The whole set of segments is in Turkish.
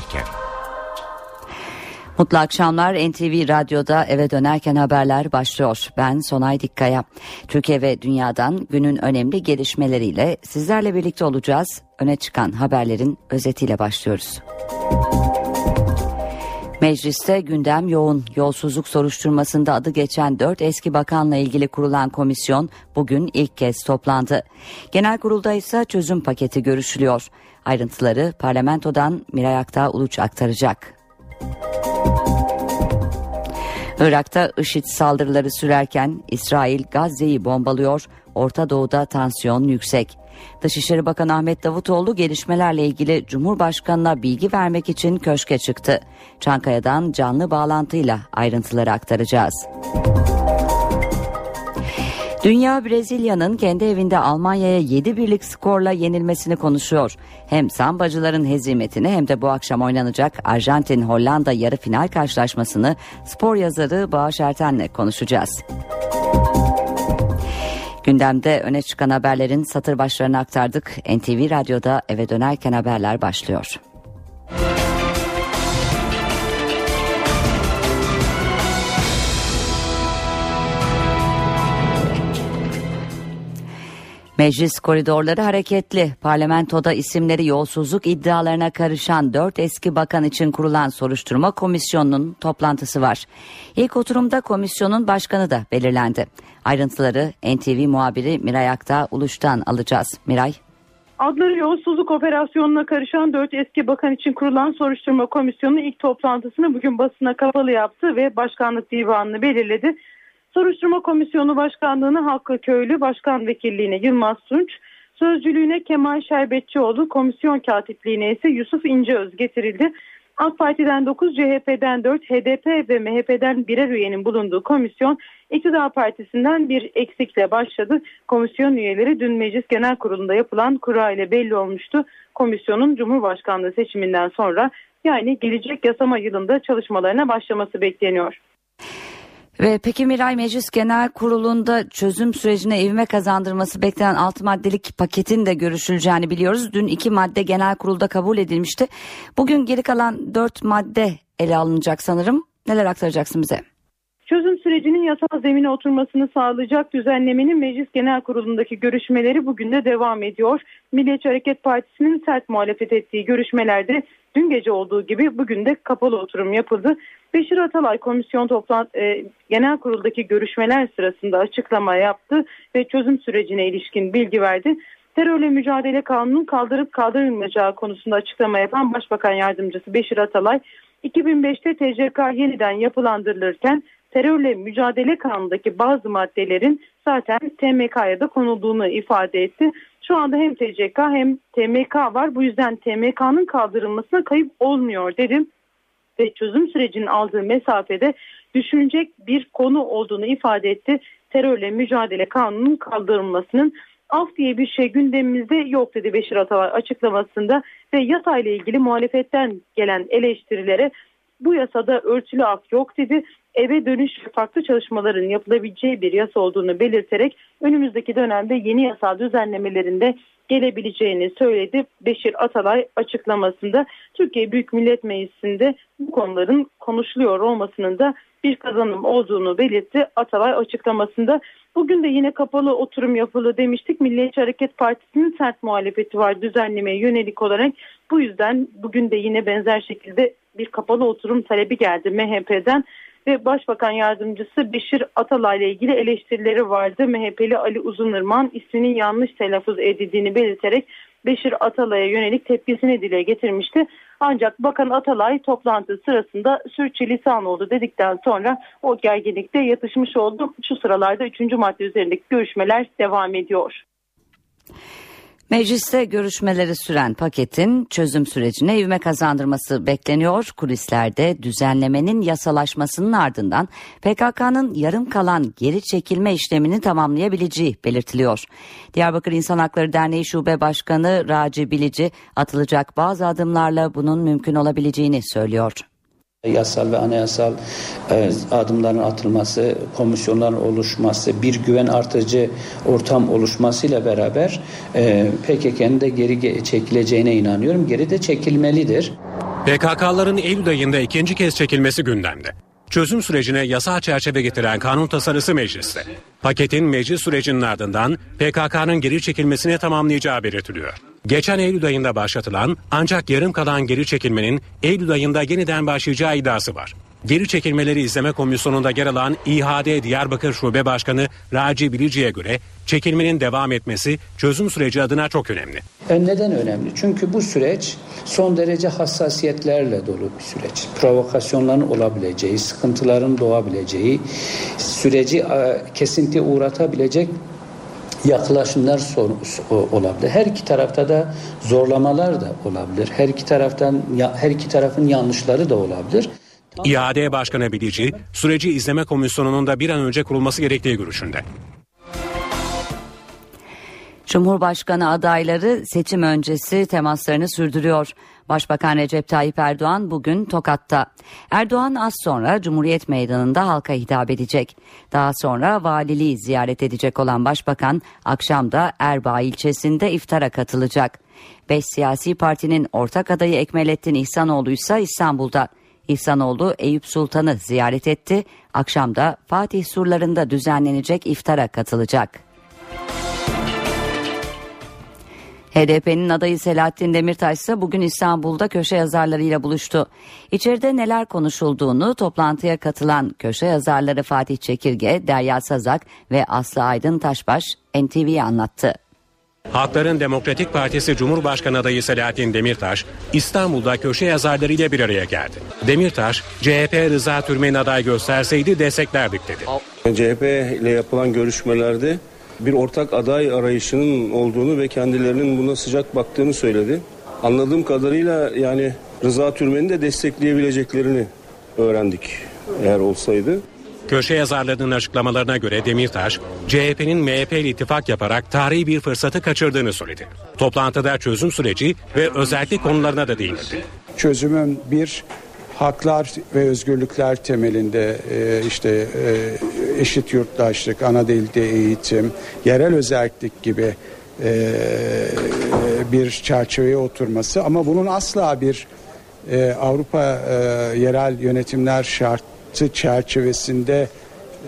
dönerken. Mutlu akşamlar NTV Radyo'da eve dönerken haberler başlıyor. Ben Sonay Dikkaya. Türkiye ve dünyadan günün önemli gelişmeleriyle sizlerle birlikte olacağız. Öne çıkan haberlerin özetiyle başlıyoruz. Mecliste gündem yoğun. Yolsuzluk soruşturmasında adı geçen dört eski bakanla ilgili kurulan komisyon bugün ilk kez toplandı. Genel kurulda ise çözüm paketi görüşülüyor. Ayrıntıları parlamentodan Miray Aktağ Uluç aktaracak. Irak'ta IŞİD saldırıları sürerken İsrail Gazze'yi bombalıyor, Orta Doğu'da tansiyon yüksek. Dışişleri Bakanı Ahmet Davutoğlu gelişmelerle ilgili Cumhurbaşkanı'na bilgi vermek için köşke çıktı. Çankaya'dan canlı bağlantıyla ayrıntıları aktaracağız. Dünya Brezilya'nın kendi evinde Almanya'ya 7 birlik skorla yenilmesini konuşuyor. Hem sambacıların hezimetini hem de bu akşam oynanacak Arjantin-Hollanda yarı final karşılaşmasını spor yazarı Bağış Erten'le konuşacağız. Gündemde öne çıkan haberlerin satır başlarını aktardık. NTV Radyo'da eve dönerken haberler başlıyor. Meclis koridorları hareketli. Parlamentoda isimleri yolsuzluk iddialarına karışan dört eski bakan için kurulan soruşturma komisyonunun toplantısı var. İlk oturumda komisyonun başkanı da belirlendi. Ayrıntıları NTV muhabiri Miray Akta Uluş'tan alacağız. Miray. Adları yolsuzluk operasyonuna karışan dört eski bakan için kurulan soruşturma komisyonu ilk toplantısını bugün basına kapalı yaptı ve başkanlık divanını belirledi. Soruşturma Komisyonu Başkanlığı'nı Hakkı Köylü, Başkan Vekilliğine Yılmaz Tunç, Sözcülüğüne Kemal Şerbetçioğlu, Komisyon Katipliğine ise Yusuf İnceöz getirildi. AK Parti'den 9, CHP'den 4, HDP ve MHP'den birer üyenin bulunduğu komisyon İktidar Partisi'nden bir eksikle başladı. Komisyon üyeleri dün Meclis Genel Kurulu'nda yapılan kura ile belli olmuştu. Komisyonun Cumhurbaşkanlığı seçiminden sonra yani gelecek yasama yılında çalışmalarına başlaması bekleniyor. Ve peki Miray Meclis Genel Kurulu'nda çözüm sürecine ivme kazandırması beklenen 6 maddelik paketin de görüşüleceğini biliyoruz. Dün 2 madde genel kurulda kabul edilmişti. Bugün geri kalan 4 madde ele alınacak sanırım. Neler aktaracaksın bize? Çözüm sürecinin yasal zemine oturmasını sağlayacak düzenlemenin Meclis Genel Kurulu'ndaki görüşmeleri bugün de devam ediyor. Milliyetçi Hareket Partisi'nin sert muhalefet ettiği görüşmelerde dün gece olduğu gibi bugün de kapalı oturum yapıldı. Beşir Atalay komisyon toplantı e, genel kuruldaki görüşmeler sırasında açıklama yaptı ve çözüm sürecine ilişkin bilgi verdi. Terörle mücadele kanunun kaldırıp kaldırılmayacağı konusunda açıklama yapan Başbakan Yardımcısı Beşir Atalay 2005'te TCK yeniden yapılandırılırken terörle mücadele kanundaki bazı maddelerin zaten TMK'ya da konulduğunu ifade etti. Şu anda hem TCK hem TMK var. Bu yüzden TMK'nın kaldırılmasına kayıp olmuyor dedim. Ve çözüm sürecinin aldığı mesafede düşünecek bir konu olduğunu ifade etti. Terörle mücadele kanunun kaldırılmasının af diye bir şey gündemimizde yok dedi Beşir Atalay açıklamasında ve yasa ile ilgili muhalefetten gelen eleştirilere bu yasada örtülü af yok dedi eve dönüş farklı çalışmaların yapılabileceği bir yasa olduğunu belirterek önümüzdeki dönemde yeni yasal düzenlemelerinde gelebileceğini söyledi. Beşir Atalay açıklamasında Türkiye Büyük Millet Meclisi'nde bu konuların konuşuluyor olmasının da bir kazanım olduğunu belirtti. Atalay açıklamasında bugün de yine kapalı oturum yapıldı demiştik. Milliyetçi Hareket Partisi'nin sert muhalefeti var düzenlemeye yönelik olarak. Bu yüzden bugün de yine benzer şekilde bir kapalı oturum talebi geldi MHP'den ve Başbakan Yardımcısı Beşir Atalay ile ilgili eleştirileri vardı. MHP'li Ali Uzunırman isminin yanlış telaffuz edildiğini belirterek Beşir Atalay'a yönelik tepkisini dile getirmişti. Ancak Bakan Atalay toplantı sırasında sürçülisan oldu dedikten sonra o gerginlikte yatışmış oldu. Şu sıralarda 3. madde üzerindeki görüşmeler devam ediyor. Mecliste görüşmeleri süren paketin çözüm sürecine ivme kazandırması bekleniyor. Kulislerde düzenlemenin yasalaşmasının ardından PKK'nın yarım kalan geri çekilme işlemini tamamlayabileceği belirtiliyor. Diyarbakır İnsan Hakları Derneği Şube Başkanı Raci Bilici atılacak bazı adımlarla bunun mümkün olabileceğini söylüyor. Yasal ve anayasal e, adımların atılması, komisyonların oluşması, bir güven artıcı ortam oluşmasıyla beraber e, PKK'nın da geri çekileceğine inanıyorum. Geri de çekilmelidir. PKK'ların Eylül ayında ikinci kez çekilmesi gündemde. Çözüm sürecine yasal çerçeve getiren kanun tasarısı mecliste. Paketin meclis sürecinin ardından PKK'nın geri çekilmesine tamamlayacağı belirtiliyor. Geçen Eylül ayında başlatılan ancak yarım kalan geri çekilmenin Eylül ayında yeniden başlayacağı iddiası var. Geri çekilmeleri izleme komisyonunda yer alan İHAD Diyarbakır Şube Başkanı Raci Bilici'ye göre çekilmenin devam etmesi çözüm süreci adına çok önemli. E neden önemli? Çünkü bu süreç son derece hassasiyetlerle dolu bir süreç. Provokasyonların olabileceği, sıkıntıların doğabileceği, süreci e, kesinti uğratabilecek yaklaşımlar olabilir. Her iki tarafta da zorlamalar da olabilir. Her iki taraftan her iki tarafın yanlışları da olabilir. İade Başkanı Bilici, süreci izleme komisyonunun da bir an önce kurulması gerektiği görüşünde. Cumhurbaşkanı adayları seçim öncesi temaslarını sürdürüyor. Başbakan Recep Tayyip Erdoğan bugün Tokat'ta. Erdoğan az sonra Cumhuriyet Meydanı'nda halka hitap edecek. Daha sonra valiliği ziyaret edecek olan Başbakan akşamda Erbaa ilçesinde iftara katılacak. Beş siyasi partinin ortak adayı Ekmelettin İhsanoğlu ise İstanbul'da. İhsanoğlu Eyüp Sultan'ı ziyaret etti. Akşamda Fatih surlarında düzenlenecek iftara katılacak. HDP'nin adayı Selahattin Demirtaş ise bugün İstanbul'da köşe yazarlarıyla buluştu. İçeride neler konuşulduğunu toplantıya katılan köşe yazarları Fatih Çekirge, Derya Sazak ve Aslı Aydın Taşbaş NTV'ye anlattı. Halkların Demokratik Partisi Cumhurbaşkanı adayı Selahattin Demirtaş İstanbul'da köşe yazarlarıyla bir araya geldi. Demirtaş, CHP Rıza Türmen aday gösterseydi desteklerdik dedi. CHP ile yapılan görüşmelerde bir ortak aday arayışının olduğunu ve kendilerinin buna sıcak baktığını söyledi. Anladığım kadarıyla yani Rıza Türmen'i de destekleyebileceklerini öğrendik eğer olsaydı. Köşe yazarlarının açıklamalarına göre Demirtaş, CHP'nin MHP ile ittifak yaparak tarihi bir fırsatı kaçırdığını söyledi. Toplantıda çözüm süreci ve özellik konularına da değinildi. Çözümün bir haklar ve özgürlükler temelinde e, işte e, eşit yurttaşlık, ana dilde eğitim, yerel özellik gibi e, bir çerçeveye oturması ama bunun asla bir Avrupa yerel yönetimler şartı çerçevesinde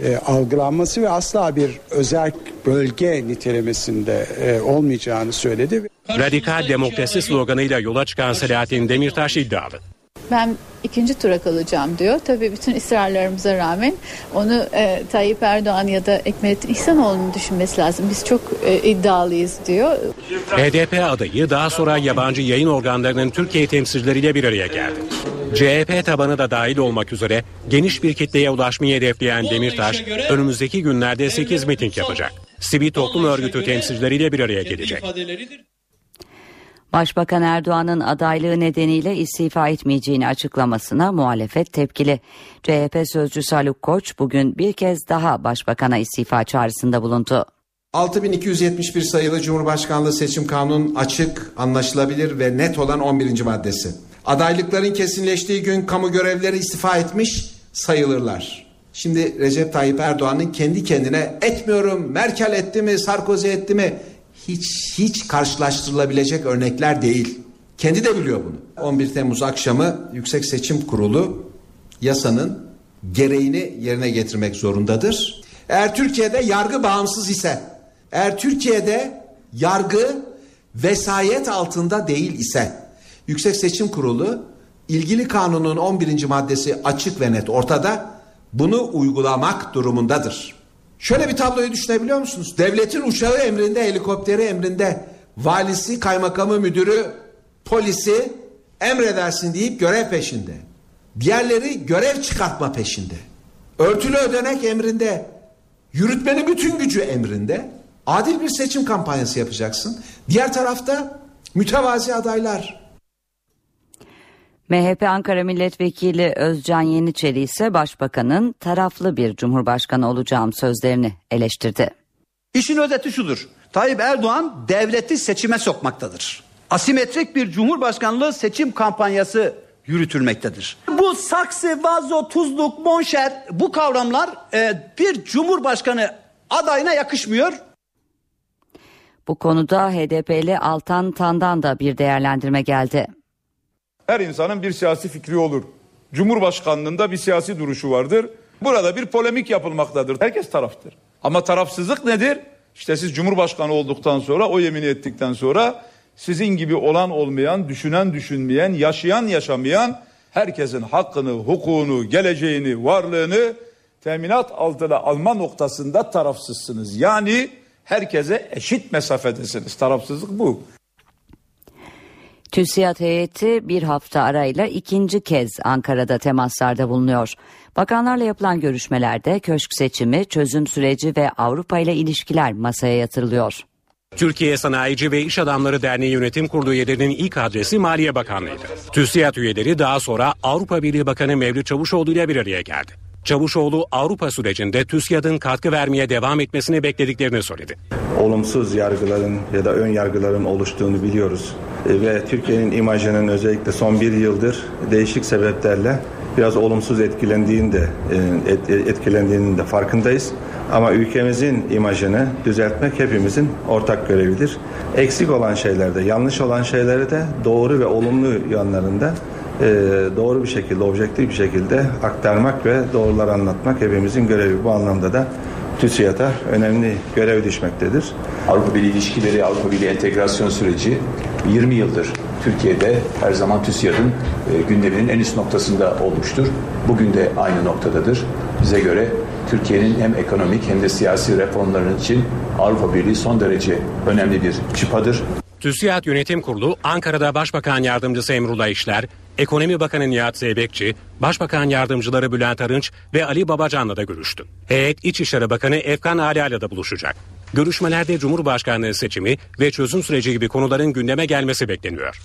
e, algılanması ve asla bir özel bölge nitelemesinde e, olmayacağını söyledi. Radikal demokrasi sloganıyla yola çıkan Selahattin Demirtaş iddialı. Ben ikinci tura kalacağım diyor. Tabii bütün ısrarlarımıza rağmen onu e, Tayyip Erdoğan ya da Ekmelettin İhsanoğlu'nun düşünmesi lazım. Biz çok e, iddialıyız diyor. HDP adayı daha sonra yabancı yayın organlarının Türkiye temsilcileriyle bir araya geldi. CHP tabanı da dahil olmak üzere geniş bir kitleye ulaşmayı hedefleyen Demirtaş önümüzdeki günlerde 8 miting yapacak. Sivil toplum örgütü temsilcileriyle bir araya gelecek. Başbakan Erdoğan'ın adaylığı nedeniyle istifa etmeyeceğini açıklamasına muhalefet tepkili. CHP sözcüsü Haluk Koç bugün bir kez daha başbakana istifa çağrısında bulundu. 6271 sayılı Cumhurbaşkanlığı seçim kanunun açık, anlaşılabilir ve net olan 11. maddesi. Adaylıkların kesinleştiği gün kamu görevlileri istifa etmiş sayılırlar. Şimdi Recep Tayyip Erdoğan'ın kendi kendine etmiyorum, Merkel etti mi, Sarkozy etti mi hiç hiç karşılaştırılabilecek örnekler değil. Kendi de biliyor bunu. 11 Temmuz akşamı Yüksek Seçim Kurulu yasanın gereğini yerine getirmek zorundadır. Eğer Türkiye'de yargı bağımsız ise, eğer Türkiye'de yargı vesayet altında değil ise, Yüksek Seçim Kurulu ilgili kanunun 11. maddesi açık ve net ortada, bunu uygulamak durumundadır. Şöyle bir tabloyu düşünebiliyor musunuz? Devletin uçağı emrinde, helikopteri emrinde, valisi, kaymakamı, müdürü, polisi emredersin deyip görev peşinde. Diğerleri görev çıkartma peşinde. Örtülü ödenek emrinde. Yürütmenin bütün gücü emrinde. Adil bir seçim kampanyası yapacaksın. Diğer tarafta mütevazi adaylar, MHP Ankara Milletvekili Özcan Yeniçeri ise başbakanın taraflı bir cumhurbaşkanı olacağım sözlerini eleştirdi. İşin özeti şudur. Tayyip Erdoğan devleti seçime sokmaktadır. Asimetrik bir cumhurbaşkanlığı seçim kampanyası yürütülmektedir. Bu saksı, vazo, tuzluk, monşer bu kavramlar e, bir cumhurbaşkanı adayına yakışmıyor. Bu konuda HDP'li Altan Tan'dan da bir değerlendirme geldi. Her insanın bir siyasi fikri olur. Cumhurbaşkanlığında bir siyasi duruşu vardır. Burada bir polemik yapılmaktadır. Herkes taraftır. Ama tarafsızlık nedir? İşte siz Cumhurbaşkanı olduktan sonra o yemini ettikten sonra sizin gibi olan olmayan, düşünen düşünmeyen, yaşayan yaşamayan herkesin hakkını, hukukunu, geleceğini, varlığını teminat altına alma noktasında tarafsızsınız. Yani herkese eşit mesafedesiniz. Tarafsızlık bu. TÜSİAD heyeti bir hafta arayla ikinci kez Ankara'da temaslarda bulunuyor. Bakanlarla yapılan görüşmelerde köşk seçimi, çözüm süreci ve Avrupa ile ilişkiler masaya yatırılıyor. Türkiye Sanayici ve İş Adamları Derneği Yönetim Kurulu üyelerinin ilk adresi Maliye Bakanlığı'ydı. TÜSİAD üyeleri daha sonra Avrupa Birliği Bakanı Mevlüt Çavuşoğlu ile bir araya geldi. Çavuşoğlu Avrupa sürecinde TÜSİAD'ın katkı vermeye devam etmesini beklediklerini söyledi. Olumsuz yargıların ya da ön yargıların oluştuğunu biliyoruz. E, ve Türkiye'nin imajının özellikle son bir yıldır değişik sebeplerle biraz olumsuz etkilendiğini de e, etkilendiğinin de farkındayız. Ama ülkemizin imajını düzeltmek hepimizin ortak görevidir. Eksik olan şeylerde, yanlış olan şeyleri de doğru ve olumlu yanlarında e, doğru bir şekilde, objektif bir şekilde aktarmak ve doğrular anlatmak hepimizin görevi. Bu anlamda da TÜSİAD'a önemli görev düşmektedir. Avrupa Birliği ilişkileri, Avrupa Birliği entegrasyon süreci 20 yıldır Türkiye'de her zaman TÜSİAD'ın e, gündeminin en üst noktasında olmuştur. Bugün de aynı noktadadır. Bize göre Türkiye'nin hem ekonomik hem de siyasi reformların için Avrupa Birliği son derece önemli bir çıpadır. TÜSİAD Yönetim Kurulu Ankara'da Başbakan Yardımcısı Emrullah İşler, Ekonomi Bakanı Nihat Zeybekçi, Başbakan Yardımcıları Bülent Arınç ve Ali Babacan'la da görüştü. Heyet İçişleri Bakanı Efkan Ala'yla da buluşacak. Görüşmelerde Cumhurbaşkanlığı seçimi ve çözüm süreci gibi konuların gündeme gelmesi bekleniyor.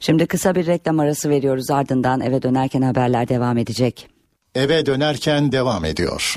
Şimdi kısa bir reklam arası veriyoruz ardından eve dönerken haberler devam edecek. Eve dönerken devam ediyor.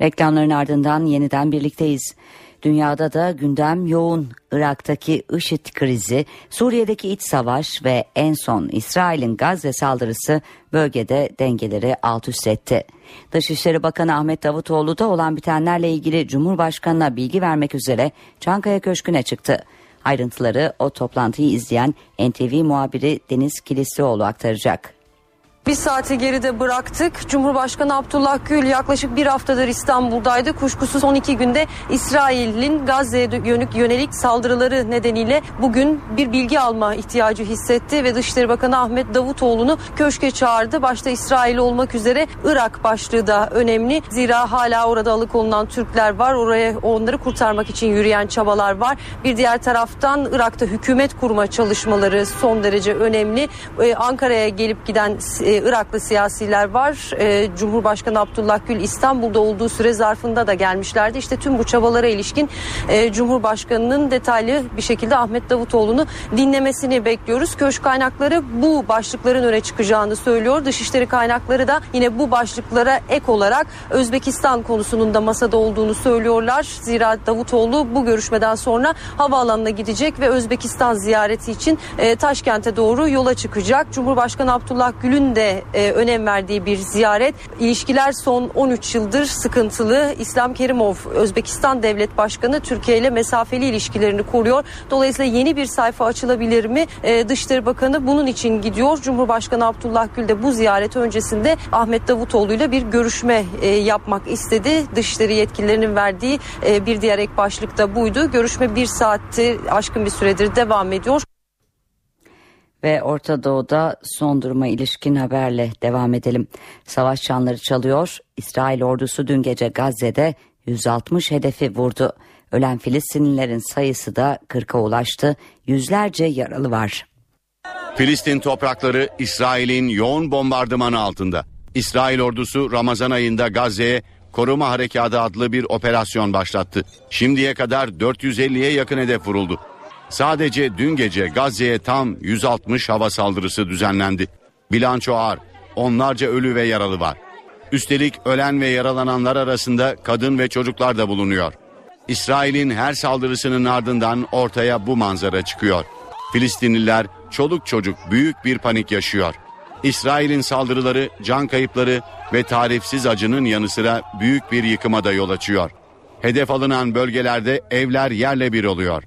Reklamların ardından yeniden birlikteyiz. Dünyada da gündem yoğun. Irak'taki IŞİD krizi, Suriye'deki iç savaş ve en son İsrail'in Gazze saldırısı bölgede dengeleri alt üst etti. Dışişleri Bakanı Ahmet Davutoğlu da olan bitenlerle ilgili Cumhurbaşkanı'na bilgi vermek üzere Çankaya Köşkü'ne çıktı. Ayrıntıları o toplantıyı izleyen NTV muhabiri Deniz Kilislioğlu aktaracak. Bir saati geride bıraktık. Cumhurbaşkanı Abdullah Gül yaklaşık bir haftadır İstanbul'daydı. Kuşkusuz 12 günde İsrail'in Gazze'ye yönük yönelik saldırıları nedeniyle bugün bir bilgi alma ihtiyacı hissetti ve Dışişleri Bakanı Ahmet Davutoğlu'nu köşke çağırdı. Başta İsrail olmak üzere Irak başlığı da önemli. Zira hala orada alıkonulan Türkler var. Oraya onları kurtarmak için yürüyen çabalar var. Bir diğer taraftan Irak'ta hükümet kurma çalışmaları son derece önemli. Ee, Ankara'ya gelip giden e, Iraklı siyasiler var. E, Cumhurbaşkanı Abdullah Gül İstanbul'da olduğu süre zarfında da gelmişlerdi. İşte tüm bu çabalara ilişkin e, Cumhurbaşkanı'nın detaylı bir şekilde Ahmet Davutoğlu'nu dinlemesini bekliyoruz. Köşk kaynakları bu başlıkların öne çıkacağını söylüyor. Dışişleri kaynakları da yine bu başlıklara ek olarak Özbekistan konusunun da masada olduğunu söylüyorlar. Zira Davutoğlu bu görüşmeden sonra havaalanına gidecek ve Özbekistan ziyareti için e, Taşkent'e doğru yola çıkacak. Cumhurbaşkanı Abdullah Gül'ün de e, önem verdiği bir ziyaret. İlişkiler son 13 yıldır sıkıntılı. İslam Kerimov Özbekistan Devlet Başkanı Türkiye ile mesafeli ilişkilerini koruyor. Dolayısıyla yeni bir sayfa açılabilir mi? E, Dışişleri Bakanı bunun için gidiyor. Cumhurbaşkanı Abdullah Gül de bu ziyaret öncesinde Ahmet Davutoğlu ile bir görüşme e, yapmak istedi. Dışişleri yetkililerinin verdiği e, bir diğer ek başlık da buydu. Görüşme bir saatti aşkın bir süredir devam ediyor. Ve Orta Doğu'da son duruma ilişkin haberle devam edelim. Savaş çanları çalıyor. İsrail ordusu dün gece Gazze'de 160 hedefi vurdu. Ölen Filistinlilerin sayısı da 40'a ulaştı. Yüzlerce yaralı var. Filistin toprakları İsrail'in yoğun bombardımanı altında. İsrail ordusu Ramazan ayında Gazze'ye koruma harekatı adlı bir operasyon başlattı. Şimdiye kadar 450'ye yakın hedef vuruldu. Sadece dün gece Gazze'ye tam 160 hava saldırısı düzenlendi. Bilanço ağır, onlarca ölü ve yaralı var. Üstelik ölen ve yaralananlar arasında kadın ve çocuklar da bulunuyor. İsrail'in her saldırısının ardından ortaya bu manzara çıkıyor. Filistinliler çoluk çocuk büyük bir panik yaşıyor. İsrail'in saldırıları, can kayıpları ve tarifsiz acının yanı sıra büyük bir yıkıma da yol açıyor. Hedef alınan bölgelerde evler yerle bir oluyor.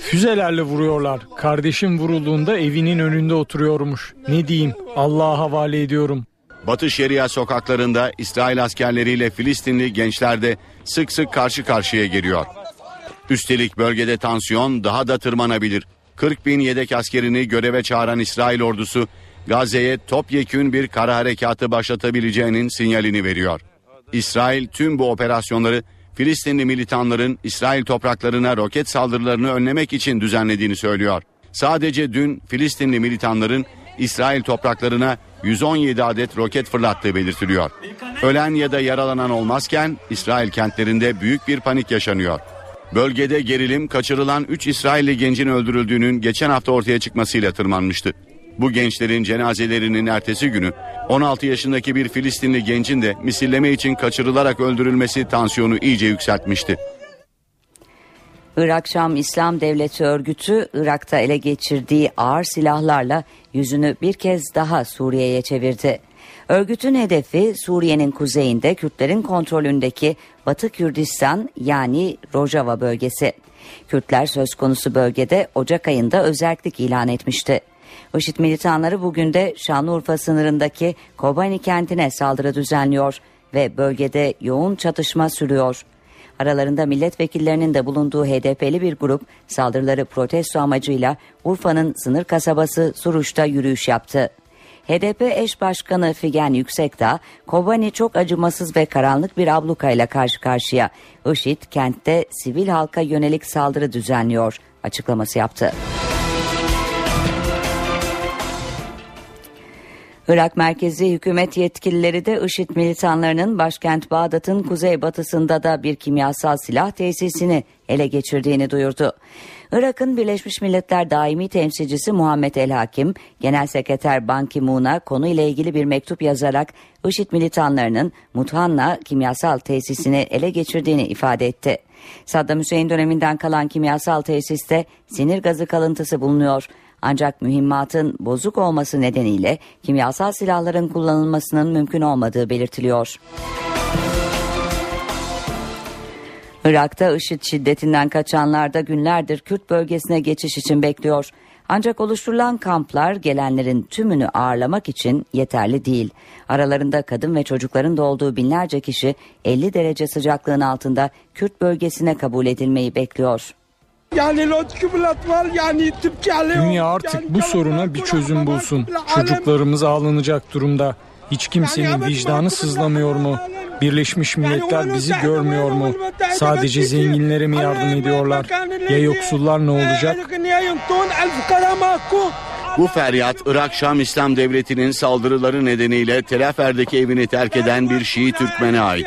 Füzelerle vuruyorlar. Kardeşim vurulduğunda evinin önünde oturuyormuş. Ne diyeyim? Allah'a havale ediyorum. Batı Şeria sokaklarında İsrail askerleriyle Filistinli gençler de sık sık karşı karşıya geliyor. Üstelik bölgede tansiyon daha da tırmanabilir. 40 bin yedek askerini göreve çağıran İsrail ordusu Gazze'ye topyekün bir kara harekatı başlatabileceğinin sinyalini veriyor. İsrail tüm bu operasyonları Filistinli militanların İsrail topraklarına roket saldırılarını önlemek için düzenlediğini söylüyor. Sadece dün Filistinli militanların İsrail topraklarına 117 adet roket fırlattığı belirtiliyor. Ölen ya da yaralanan olmazken İsrail kentlerinde büyük bir panik yaşanıyor. Bölgede gerilim kaçırılan 3 İsrailli gencin öldürüldüğünün geçen hafta ortaya çıkmasıyla tırmanmıştı. Bu gençlerin cenazelerinin ertesi günü 16 yaşındaki bir Filistinli gencin de misilleme için kaçırılarak öldürülmesi tansiyonu iyice yükseltmişti. Irak Şam İslam Devleti örgütü Irak'ta ele geçirdiği ağır silahlarla yüzünü bir kez daha Suriye'ye çevirdi. Örgütün hedefi Suriye'nin kuzeyinde Kürtlerin kontrolündeki Batı Kürdistan yani Rojava bölgesi. Kürtler söz konusu bölgede Ocak ayında özellik ilan etmişti. IŞİD militanları bugün de Şanlıurfa sınırındaki Kobani kentine saldırı düzenliyor ve bölgede yoğun çatışma sürüyor. Aralarında milletvekillerinin de bulunduğu HDP'li bir grup saldırıları protesto amacıyla Urfa'nın sınır kasabası Suruç'ta yürüyüş yaptı. HDP eş başkanı Figen Yüksekdağ, Kobani çok acımasız ve karanlık bir ablukayla karşı karşıya. IŞİD kentte sivil halka yönelik saldırı düzenliyor açıklaması yaptı. Irak merkezi hükümet yetkilileri de IŞİD militanlarının başkent Bağdat'ın kuzeybatısında da bir kimyasal silah tesisini ele geçirdiğini duyurdu. Irak'ın Birleşmiş Milletler daimi temsilcisi Muhammed El Hakim, Genel Sekreter Ban Ki-moon'a konuyla ilgili bir mektup yazarak IŞİD militanlarının Muthanna kimyasal tesisini ele geçirdiğini ifade etti. Saddam Hüseyin döneminden kalan kimyasal tesiste sinir gazı kalıntısı bulunuyor. Ancak mühimmatın bozuk olması nedeniyle kimyasal silahların kullanılmasının mümkün olmadığı belirtiliyor. Irak'ta IŞİD şiddetinden kaçanlar da günlerdir Kürt bölgesine geçiş için bekliyor. Ancak oluşturulan kamplar gelenlerin tümünü ağırlamak için yeterli değil. Aralarında kadın ve çocukların da olduğu binlerce kişi 50 derece sıcaklığın altında Kürt bölgesine kabul edilmeyi bekliyor. Dünya artık bu soruna bir çözüm bulsun. Çocuklarımız ağlanacak durumda. Hiç kimsenin vicdanı sızlamıyor mu? Birleşmiş Milletler bizi görmüyor mu? Sadece zenginlere mi yardım ediyorlar? Ya yoksullar ne olacak? Bu feryat Irak Şam İslam Devleti'nin saldırıları nedeniyle Tel Afer'deki evini terk eden bir Şii Türkmen'e ait.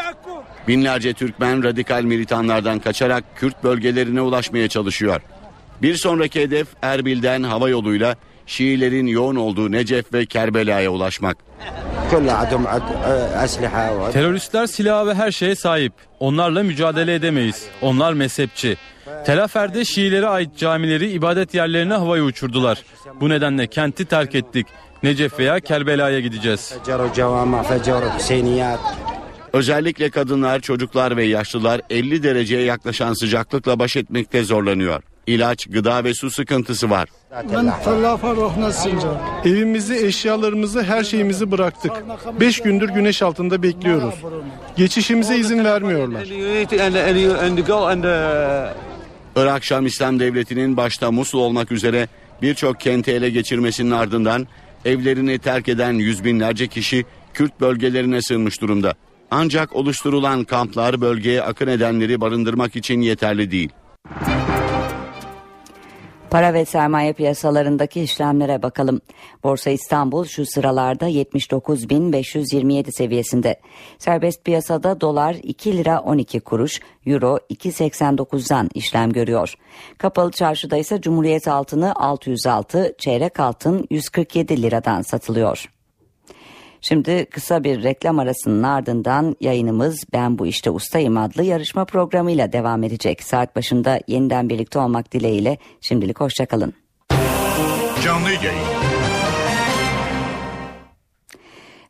Binlerce Türkmen radikal militanlardan kaçarak Kürt bölgelerine ulaşmaya çalışıyor. Bir sonraki hedef Erbil'den hava yoluyla Şiilerin yoğun olduğu Necef ve Kerbela'ya ulaşmak. Teröristler silah ve her şeye sahip. Onlarla mücadele edemeyiz. Onlar mezhepçi. Tel Afer'de Şiilere ait camileri ibadet yerlerine havaya uçurdular. Bu nedenle kenti terk ettik. Necef veya Kerbela'ya gideceğiz. Özellikle kadınlar, çocuklar ve yaşlılar 50 dereceye yaklaşan sıcaklıkla baş etmekte zorlanıyor. İlaç, gıda ve su sıkıntısı var. Evimizi, eşyalarımızı, her şeyimizi bıraktık. Beş gündür güneş altında bekliyoruz. Geçişimize izin vermiyorlar. Irak Şam İslam Devleti'nin başta Musul olmak üzere birçok kenti ele geçirmesinin ardından evlerini terk eden yüz binlerce kişi Kürt bölgelerine sığınmış durumda. Ancak oluşturulan kamplar bölgeye akın edenleri barındırmak için yeterli değil. Para ve sermaye piyasalarındaki işlemlere bakalım. Borsa İstanbul şu sıralarda 79.527 seviyesinde. Serbest piyasada dolar 2 lira 12 kuruş, euro 2.89'dan işlem görüyor. Kapalı çarşıda ise Cumhuriyet altını 606, çeyrek altın 147 liradan satılıyor. Şimdi kısa bir reklam arasının ardından yayınımız Ben Bu İşte Ustayım adlı yarışma programıyla devam edecek. Saat başında yeniden birlikte olmak dileğiyle şimdilik hoşçakalın. Canlı yayın.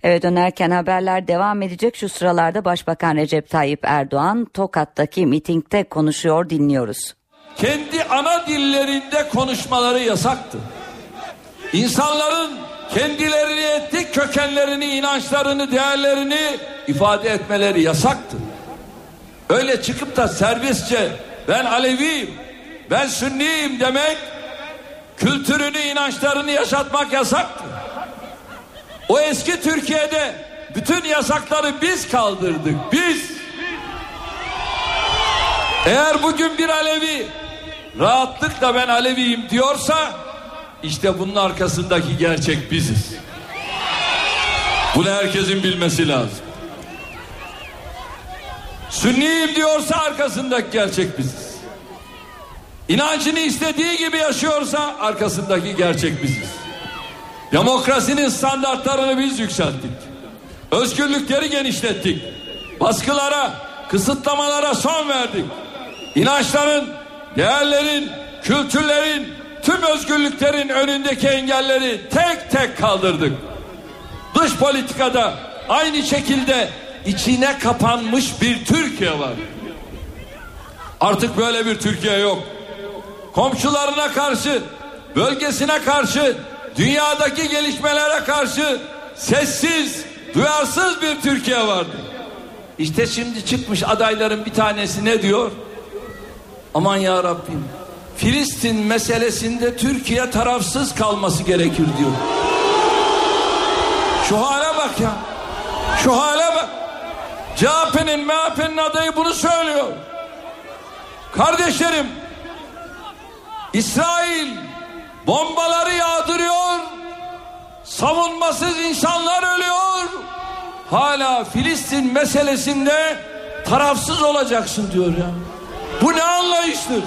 Eve dönerken haberler devam edecek. Şu sıralarda Başbakan Recep Tayyip Erdoğan Tokat'taki mitingde konuşuyor dinliyoruz. Kendi ana dillerinde konuşmaları yasaktı. İnsanların kendilerini etnik kökenlerini, inançlarını, değerlerini ifade etmeleri yasaktı. Öyle çıkıp da serbestçe ben Aleviyim, ben Sünniyim demek kültürünü, inançlarını yaşatmak yasaktı. O eski Türkiye'de bütün yasakları biz kaldırdık. Biz. Eğer bugün bir Alevi rahatlıkla ben Aleviyim diyorsa işte bunun arkasındaki gerçek biziz. Bunu herkesin bilmesi lazım. Sünniyim diyorsa arkasındaki gerçek biziz. İnancını istediği gibi yaşıyorsa arkasındaki gerçek biziz. Demokrasinin standartlarını biz yükselttik. Özgürlükleri genişlettik. Baskılara, kısıtlamalara son verdik. İnançların, değerlerin, kültürlerin, tüm özgürlüklerin önündeki engelleri tek tek kaldırdık. Dış politikada aynı şekilde içine kapanmış bir Türkiye var. Artık böyle bir Türkiye yok. Komşularına karşı, bölgesine karşı, dünyadaki gelişmelere karşı sessiz, duyarsız bir Türkiye vardı. İşte şimdi çıkmış adayların bir tanesi ne diyor? Aman ya Rabbim. Filistin meselesinde Türkiye tarafsız kalması gerekir diyor. Şu hale bak ya. Şu hale bak. CHP'nin MHP'nin adayı bunu söylüyor. Kardeşlerim İsrail bombaları yağdırıyor. Savunmasız insanlar ölüyor. Hala Filistin meselesinde tarafsız olacaksın diyor ya. Bu ne anlayıştır?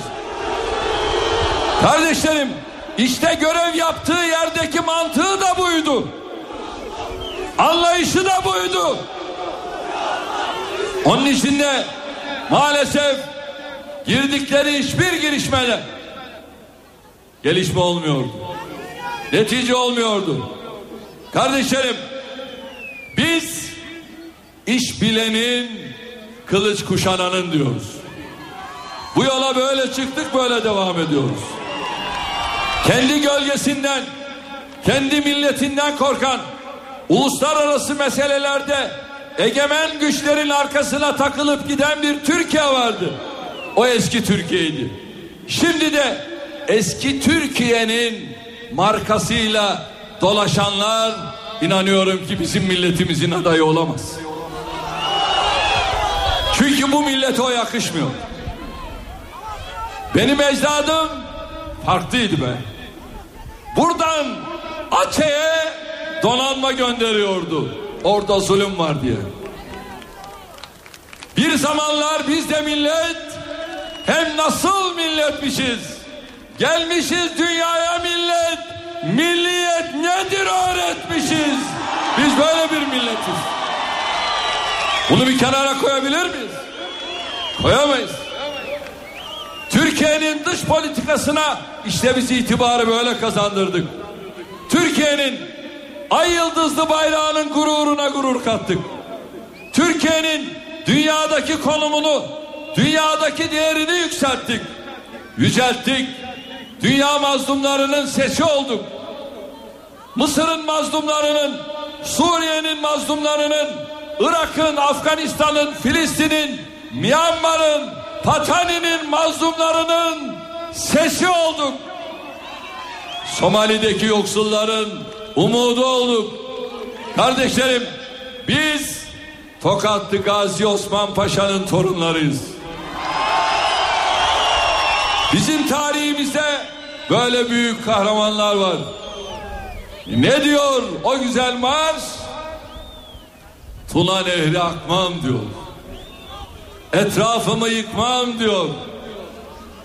Kardeşlerim işte görev yaptığı yerdeki mantığı da buydu. Anlayışı da buydu. Onun için de maalesef girdikleri hiçbir girişmede gelişme olmuyordu. Netice olmuyordu. Kardeşlerim biz iş bilenin kılıç kuşananın diyoruz. Bu yola böyle çıktık böyle devam ediyoruz. Kendi gölgesinden, kendi milletinden korkan, uluslararası meselelerde egemen güçlerin arkasına takılıp giden bir Türkiye vardı. O eski Türkiye'ydi. Şimdi de eski Türkiye'nin markasıyla dolaşanlar inanıyorum ki bizim milletimizin adayı olamaz. Çünkü bu millete o yakışmıyor. Benim ecdadım farklıydı be. Buradan Açe'ye donanma gönderiyordu. Orada zulüm var diye. Bir zamanlar biz de millet hem nasıl milletmişiz. Gelmişiz dünyaya millet. Milliyet nedir öğretmişiz. Biz böyle bir milletiz. Bunu bir kenara koyabilir miyiz? Koyamayız. Türkiye'nin dış politikasına işte biz itibarı böyle kazandırdık. Türkiye'nin ay yıldızlı bayrağının gururuna gurur kattık. Türkiye'nin dünyadaki konumunu, dünyadaki değerini yükselttik. Yücelttik. Dünya mazlumlarının sesi olduk. Mısır'ın mazlumlarının, Suriye'nin mazlumlarının, Irak'ın, Afganistan'ın, Filistin'in, Myanmar'ın, Patani'nin mazlumlarının sesi olduk. Somali'deki yoksulların umudu olduk. Kardeşlerim biz Tokatlı Gazi Osman Paşa'nın torunlarıyız. Bizim tarihimizde böyle büyük kahramanlar var. Ne diyor o güzel marş? Tuna Nehri akmam diyor. Etrafımı yıkmam diyor.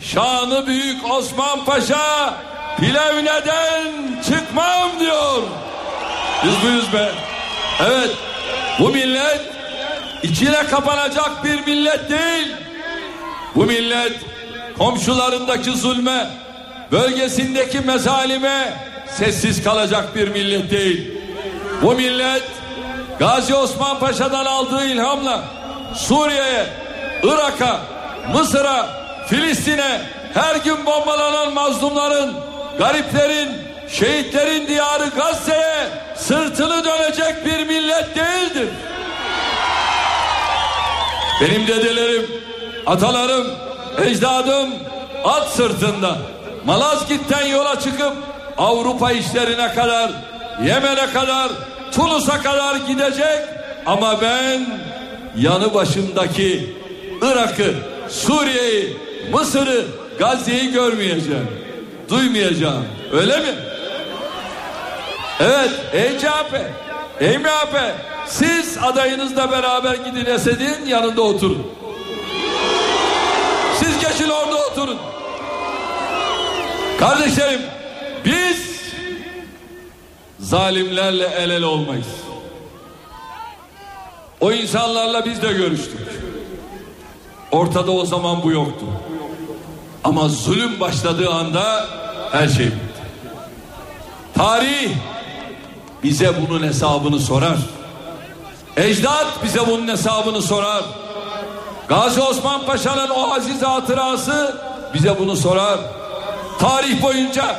Şanı büyük Osman Paşa Plevne'den çıkmam diyor. Biz buyuz be. Evet bu millet içine kapanacak bir millet değil. Bu millet komşularındaki zulme, bölgesindeki mezalime sessiz kalacak bir millet değil. Bu millet Gazi Osman Paşa'dan aldığı ilhamla Suriye'ye, Irak'a, Mısır'a, Filistin'e her gün bombalanan mazlumların, gariplerin, şehitlerin diyarı Gazze'ye sırtını dönecek bir millet değildir. Benim dedelerim, atalarım, ecdadım at sırtında Malazgirt'ten yola çıkıp Avrupa işlerine kadar, Yemen'e kadar, Tunus'a kadar gidecek ama ben yanı başımdaki Irak'ı, Suriye'yi, Mısır'ı, Gazze'yi görmeyeceğim. Duymayacağım. Öyle mi? Evet, ey CHP, ey MHP, siz adayınızla beraber gidin Esed'in yanında oturun. Siz geçin orada oturun. Kardeşlerim, biz zalimlerle el ele olmayız. O insanlarla biz de görüştük. Ortada o zaman bu yoktu. Ama zulüm başladığı anda her şey bitti. Tarih bize bunun hesabını sorar. Ecdat bize bunun hesabını sorar. Gazi Osman Paşa'nın o aziz hatırası bize bunu sorar. Tarih boyunca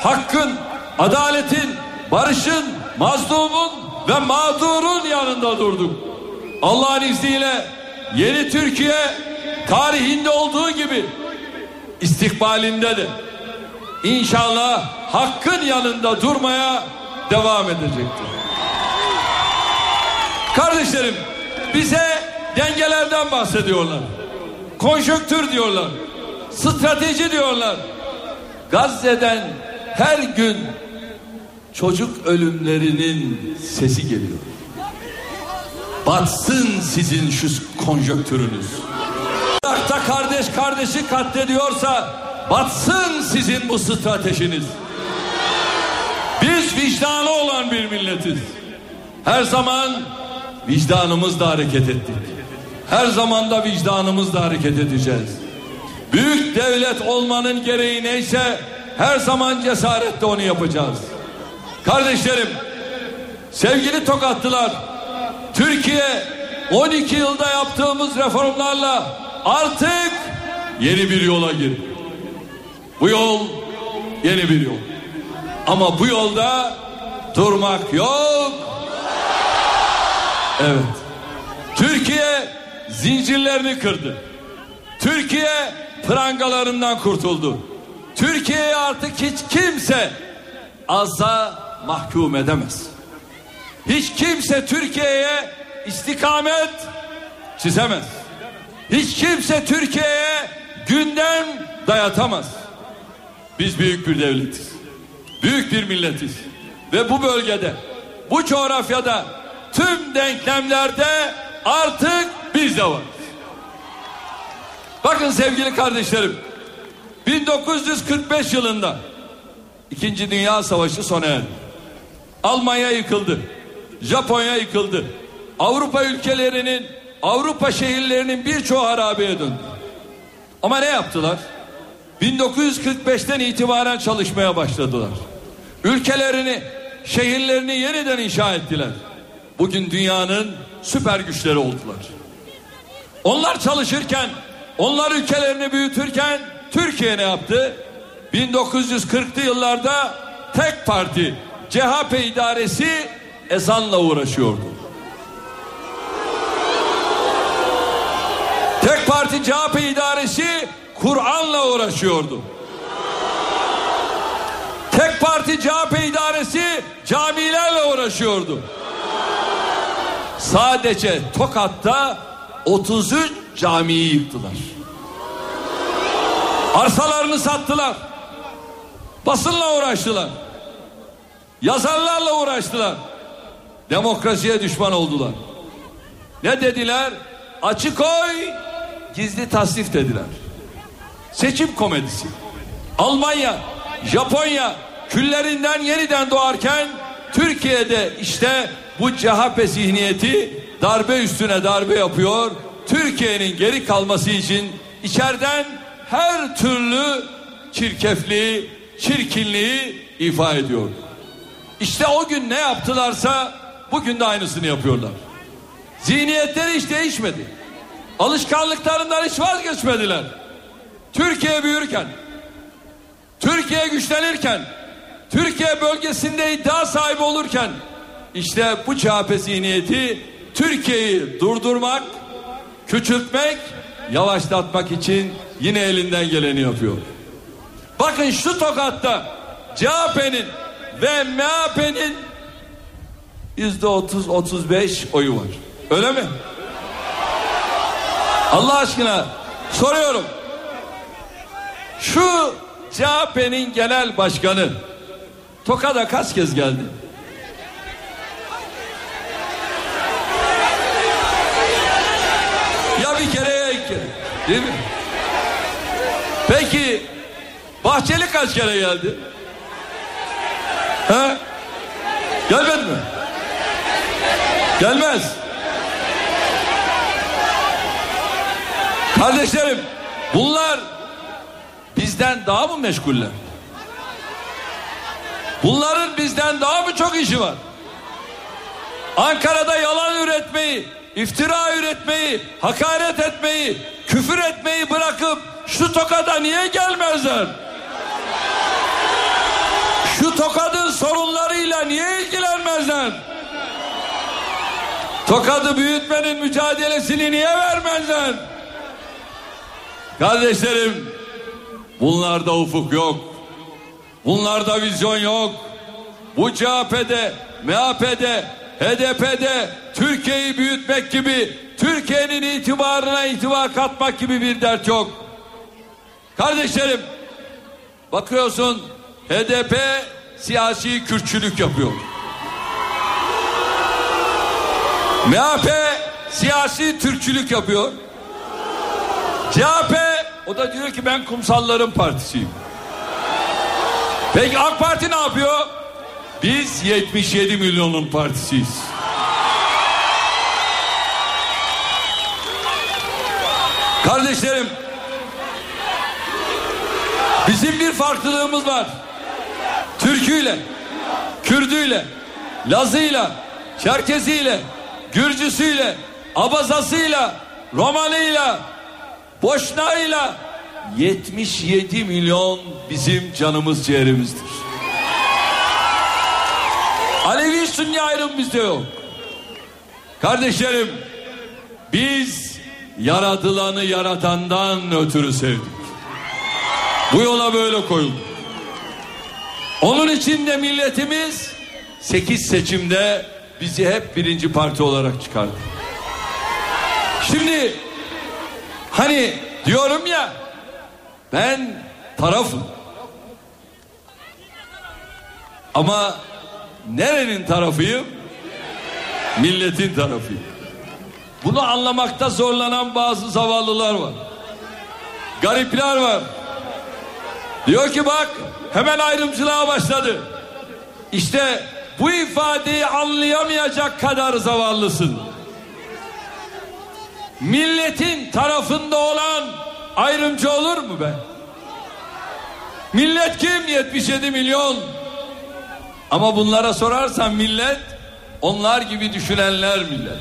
hakkın, adaletin, barışın, mazlumun ve mağdurun yanında durduk. Allah'ın izniyle yeni Türkiye tarihinde olduğu gibi istikbalinde de inşallah hakkın yanında durmaya devam edecektir. Kardeşlerim bize dengelerden bahsediyorlar. Konjöktür diyorlar. Strateji diyorlar. Gazze'den her gün çocuk ölümlerinin sesi geliyor. Batsın sizin şu konjöktürünüz. Irak'ta kardeş kardeşi katlediyorsa batsın sizin bu stratejiniz. Biz vicdanı olan bir milletiz. Her zaman vicdanımızla hareket ettik. Her zaman da vicdanımızla hareket edeceğiz. Büyük devlet olmanın gereği neyse her zaman cesaretle onu yapacağız. Kardeşlerim, sevgili Tokatlılar, Türkiye 12 yılda yaptığımız reformlarla artık yeni bir yola girdi. Bu yol yeni bir yol. Ama bu yolda durmak yok. Evet. Türkiye zincirlerini kırdı. Türkiye prangalarından kurtuldu. Türkiye'yi artık hiç kimse azza mahkum edemez. Hiç kimse Türkiye'ye istikamet çizemez. Hiç kimse Türkiye'ye gündem dayatamaz. Biz büyük bir devletiz. Büyük bir milletiz. Ve bu bölgede, bu coğrafyada tüm denklemlerde artık biz de var. Bakın sevgili kardeşlerim. 1945 yılında İkinci Dünya Savaşı sona erdi. Almanya yıkıldı. Japonya yıkıldı. Avrupa ülkelerinin, Avrupa şehirlerinin birçoğu harabeye döndü. Ama ne yaptılar? 1945'ten itibaren çalışmaya başladılar. Ülkelerini, şehirlerini yeniden inşa ettiler. Bugün dünyanın süper güçleri oldular. Onlar çalışırken, onlar ülkelerini büyütürken Türkiye ne yaptı? 1940'lı yıllarda tek parti CHP idaresi ezanla uğraşıyordu. Tek parti CHP idaresi Kur'an'la uğraşıyordu. Tek parti CHP idaresi camilerle uğraşıyordu. Sadece Tokat'ta 33 camiyi yıktılar. Arsalarını sattılar. Basınla uğraştılar. Yazarlarla uğraştılar. Demokrasiye düşman oldular. Ne dediler? Açık oy, gizli tasnif dediler. Seçim komedisi. Almanya, Japonya küllerinden yeniden doğarken Türkiye'de işte bu CHP zihniyeti darbe üstüne darbe yapıyor. Türkiye'nin geri kalması için içeriden her türlü çirkefliği, çirkinliği ifa ediyor. İşte o gün ne yaptılarsa bugün de aynısını yapıyorlar. Zihniyetleri hiç değişmedi. Alışkanlıklarından hiç vazgeçmediler. Türkiye büyürken, Türkiye güçlenirken, Türkiye bölgesinde iddia sahibi olurken işte bu CHP zihniyeti Türkiye'yi durdurmak, küçültmek, yavaşlatmak için yine elinden geleni yapıyor. Bakın şu tokatta CHP'nin ve MHP'nin yüzde otuz otuz beş oyu var. Öyle mi? Allah aşkına soruyorum. Şu CHP'nin genel başkanı Tokat'a kaç kez geldi? Ya bir kere ya iki kere. Değil mi? Peki Bahçeli kaç kere geldi? He? Gelmedi mi? Gelmez. Kardeşlerim bunlar bizden daha mı meşguller? Bunların bizden daha mı çok işi var? Ankara'da yalan üretmeyi, iftira üretmeyi, hakaret etmeyi, küfür etmeyi bırakıp şu tokada niye gelmezler? Şu tokadın sorunlarıyla niye ilgilenmezler? Tokadı büyütmenin mücadelesini niye vermezler? Kardeşlerim bunlarda ufuk yok. Bunlarda vizyon yok. Bu CHP'de, MHP'de, HDP'de Türkiye'yi büyütmek gibi, Türkiye'nin itibarına itibar katmak gibi bir dert yok. Kardeşlerim, bakıyorsun HDP siyasi kürtçülük yapıyor. MHP siyasi Türkçülük yapıyor. CHP o da diyor ki ben kumsalların partisiyim. Peki AK Parti ne yapıyor? Biz 77 milyonun partisiyiz. Kardeşlerim bizim bir farklılığımız var. Türküyle, Kürdüyle, Lazıyla, Çerkeziyle, Gürcüsüyle, Abazasıyla, Romanıyla, Boşnağıyla 77 milyon bizim canımız ciğerimizdir. Alevi Sünni ayrım bizde yok. Kardeşlerim biz yaratılanı yaratandan ötürü sevdik. Bu yola böyle koyulduk. Onun için de milletimiz 8 seçimde bizi hep birinci parti olarak çıkardı. Şimdi hani diyorum ya ben tarafım. Ama nerenin tarafıyım? Milletin tarafıyım. Bunu anlamakta zorlanan bazı zavallılar var. Garipler var. Diyor ki bak hemen ayrımcılığa başladı. İşte bu ifadeyi anlayamayacak kadar zavallısın. Milletin tarafında olan ayrımcı olur mu be? Millet kim? 77 milyon. Ama bunlara sorarsan millet onlar gibi düşünenler millet.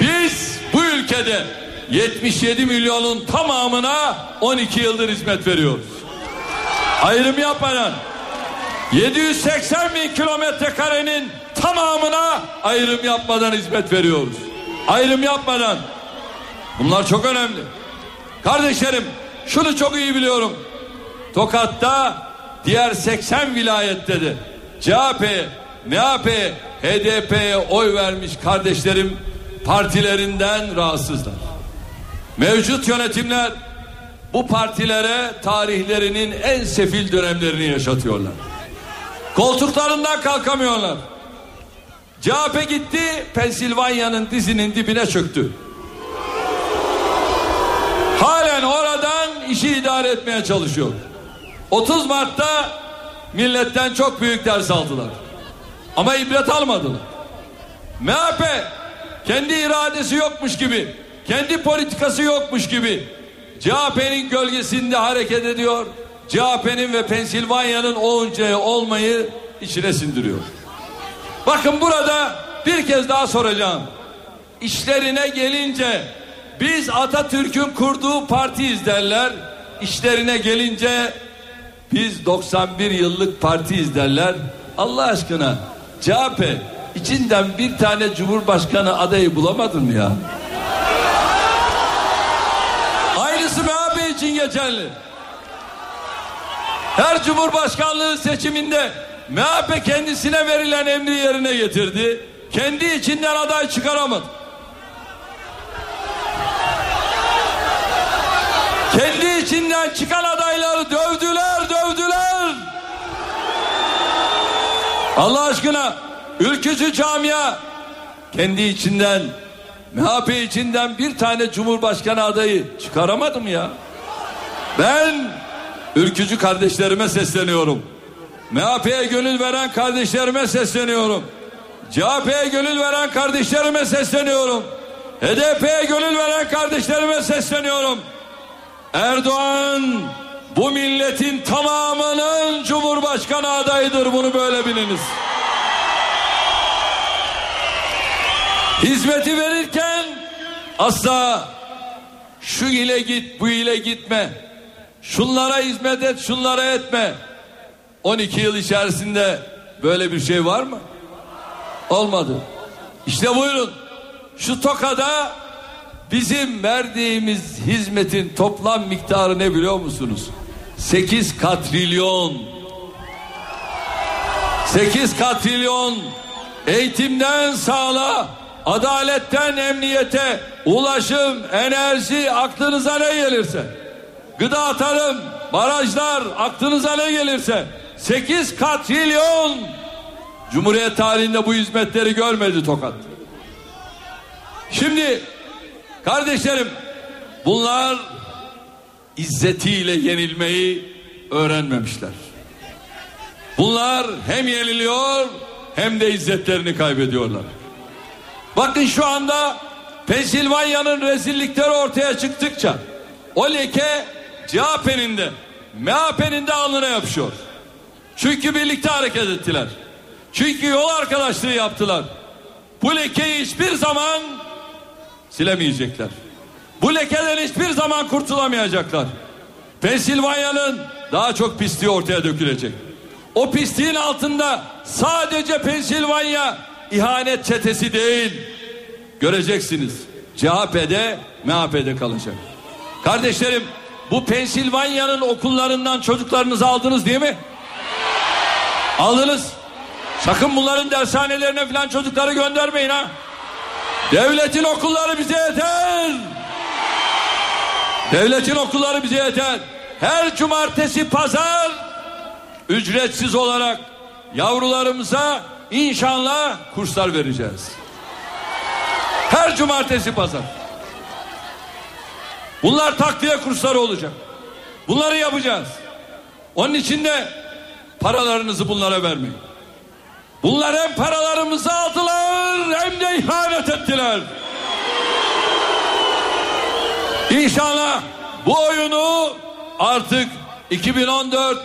Biz bu ülkede 77 milyonun tamamına 12 yıldır hizmet veriyoruz. Ayrım yapmadan 780 bin kilometre karenin tamamına ayrım yapmadan hizmet veriyoruz. Ayrım yapmadan. Bunlar çok önemli. Kardeşlerim şunu çok iyi biliyorum. Tokat'ta diğer 80 vilayette de CHP, MHP, HDP'ye oy vermiş kardeşlerim partilerinden rahatsızlar. Mevcut yönetimler bu partilere tarihlerinin en sefil dönemlerini yaşatıyorlar. Koltuklarından kalkamıyorlar. CHP gitti Pensilvanya'nın dizinin dibine çöktü. Halen oradan işi idare etmeye çalışıyor. 30 Mart'ta milletten çok büyük ders aldılar. Ama ibret almadılar. MHP kendi iradesi yokmuş gibi, kendi politikası yokmuş gibi CHP'nin gölgesinde hareket ediyor. CHP'nin ve Pensilvanya'nın onca olmayı içine sindiriyor. Bakın burada bir kez daha soracağım. İşlerine gelince biz Atatürk'ün kurduğu partiyiz derler. İşlerine gelince biz 91 yıllık partiyiz derler. Allah aşkına CHP içinden bir tane cumhurbaşkanı adayı bulamadın mı ya? Aynısı MHP için geçerli. Her cumhurbaşkanlığı seçiminde MHP kendisine verilen emri yerine getirdi. Kendi içinden aday çıkaramadı. Kendi içinden çıkan adayları dövdüler, dövdüler. Allah aşkına ülkücü camia kendi içinden MHP içinden bir tane cumhurbaşkanı adayı çıkaramadı mı ya? Ben ülkücü kardeşlerime sesleniyorum. MHP'ye gönül veren kardeşlerime sesleniyorum. CHP'ye gönül veren kardeşlerime sesleniyorum. HDP'ye gönül veren kardeşlerime sesleniyorum. Erdoğan bu milletin tamamının cumhurbaşkanı adayıdır bunu böyle biliniz. Hizmeti verirken asla şu ile git bu ile gitme. Şunlara hizmet et şunlara etme. 12 yıl içerisinde böyle bir şey var mı? Olmadı. İşte buyurun. Şu Toka'da bizim verdiğimiz hizmetin toplam miktarı ne biliyor musunuz? 8 katrilyon. 8 katrilyon eğitimden sağlığa, adaletten emniyete, ulaşım, enerji aklınıza ne gelirse, gıda tarım, barajlar aklınıza ne gelirse 8 katrilyon Cumhuriyet tarihinde bu hizmetleri görmedi Tokat. Şimdi kardeşlerim bunlar izzetiyle yenilmeyi öğrenmemişler. Bunlar hem yeniliyor hem de izzetlerini kaybediyorlar. Bakın şu anda Pensilvanya'nın rezillikleri ortaya çıktıkça o leke CHP'nin de MHP'nin de alnına yapışıyor. Çünkü birlikte hareket ettiler. Çünkü yol arkadaşlığı yaptılar. Bu lekeyi hiçbir zaman silemeyecekler. Bu lekeden hiçbir zaman kurtulamayacaklar. Pensilvanya'nın daha çok pisliği ortaya dökülecek. O pisliğin altında sadece Pensilvanya ihanet çetesi değil. Göreceksiniz. CHP'de MHP'de kalacak. Kardeşlerim bu Pensilvanya'nın okullarından çocuklarınızı aldınız değil mi? Aldınız. Sakın bunların dershanelerine falan çocukları göndermeyin ha. Devletin okulları bize yeter. Devletin okulları bize yeter. Her cumartesi pazar ücretsiz olarak yavrularımıza inşallah kurslar vereceğiz. Her cumartesi pazar. Bunlar takviye kursları olacak. Bunları yapacağız. Onun için de paralarınızı bunlara vermeyin. Bunlar hem paralarımızı aldılar hem de ihanet ettiler. İnşallah bu oyunu artık 2014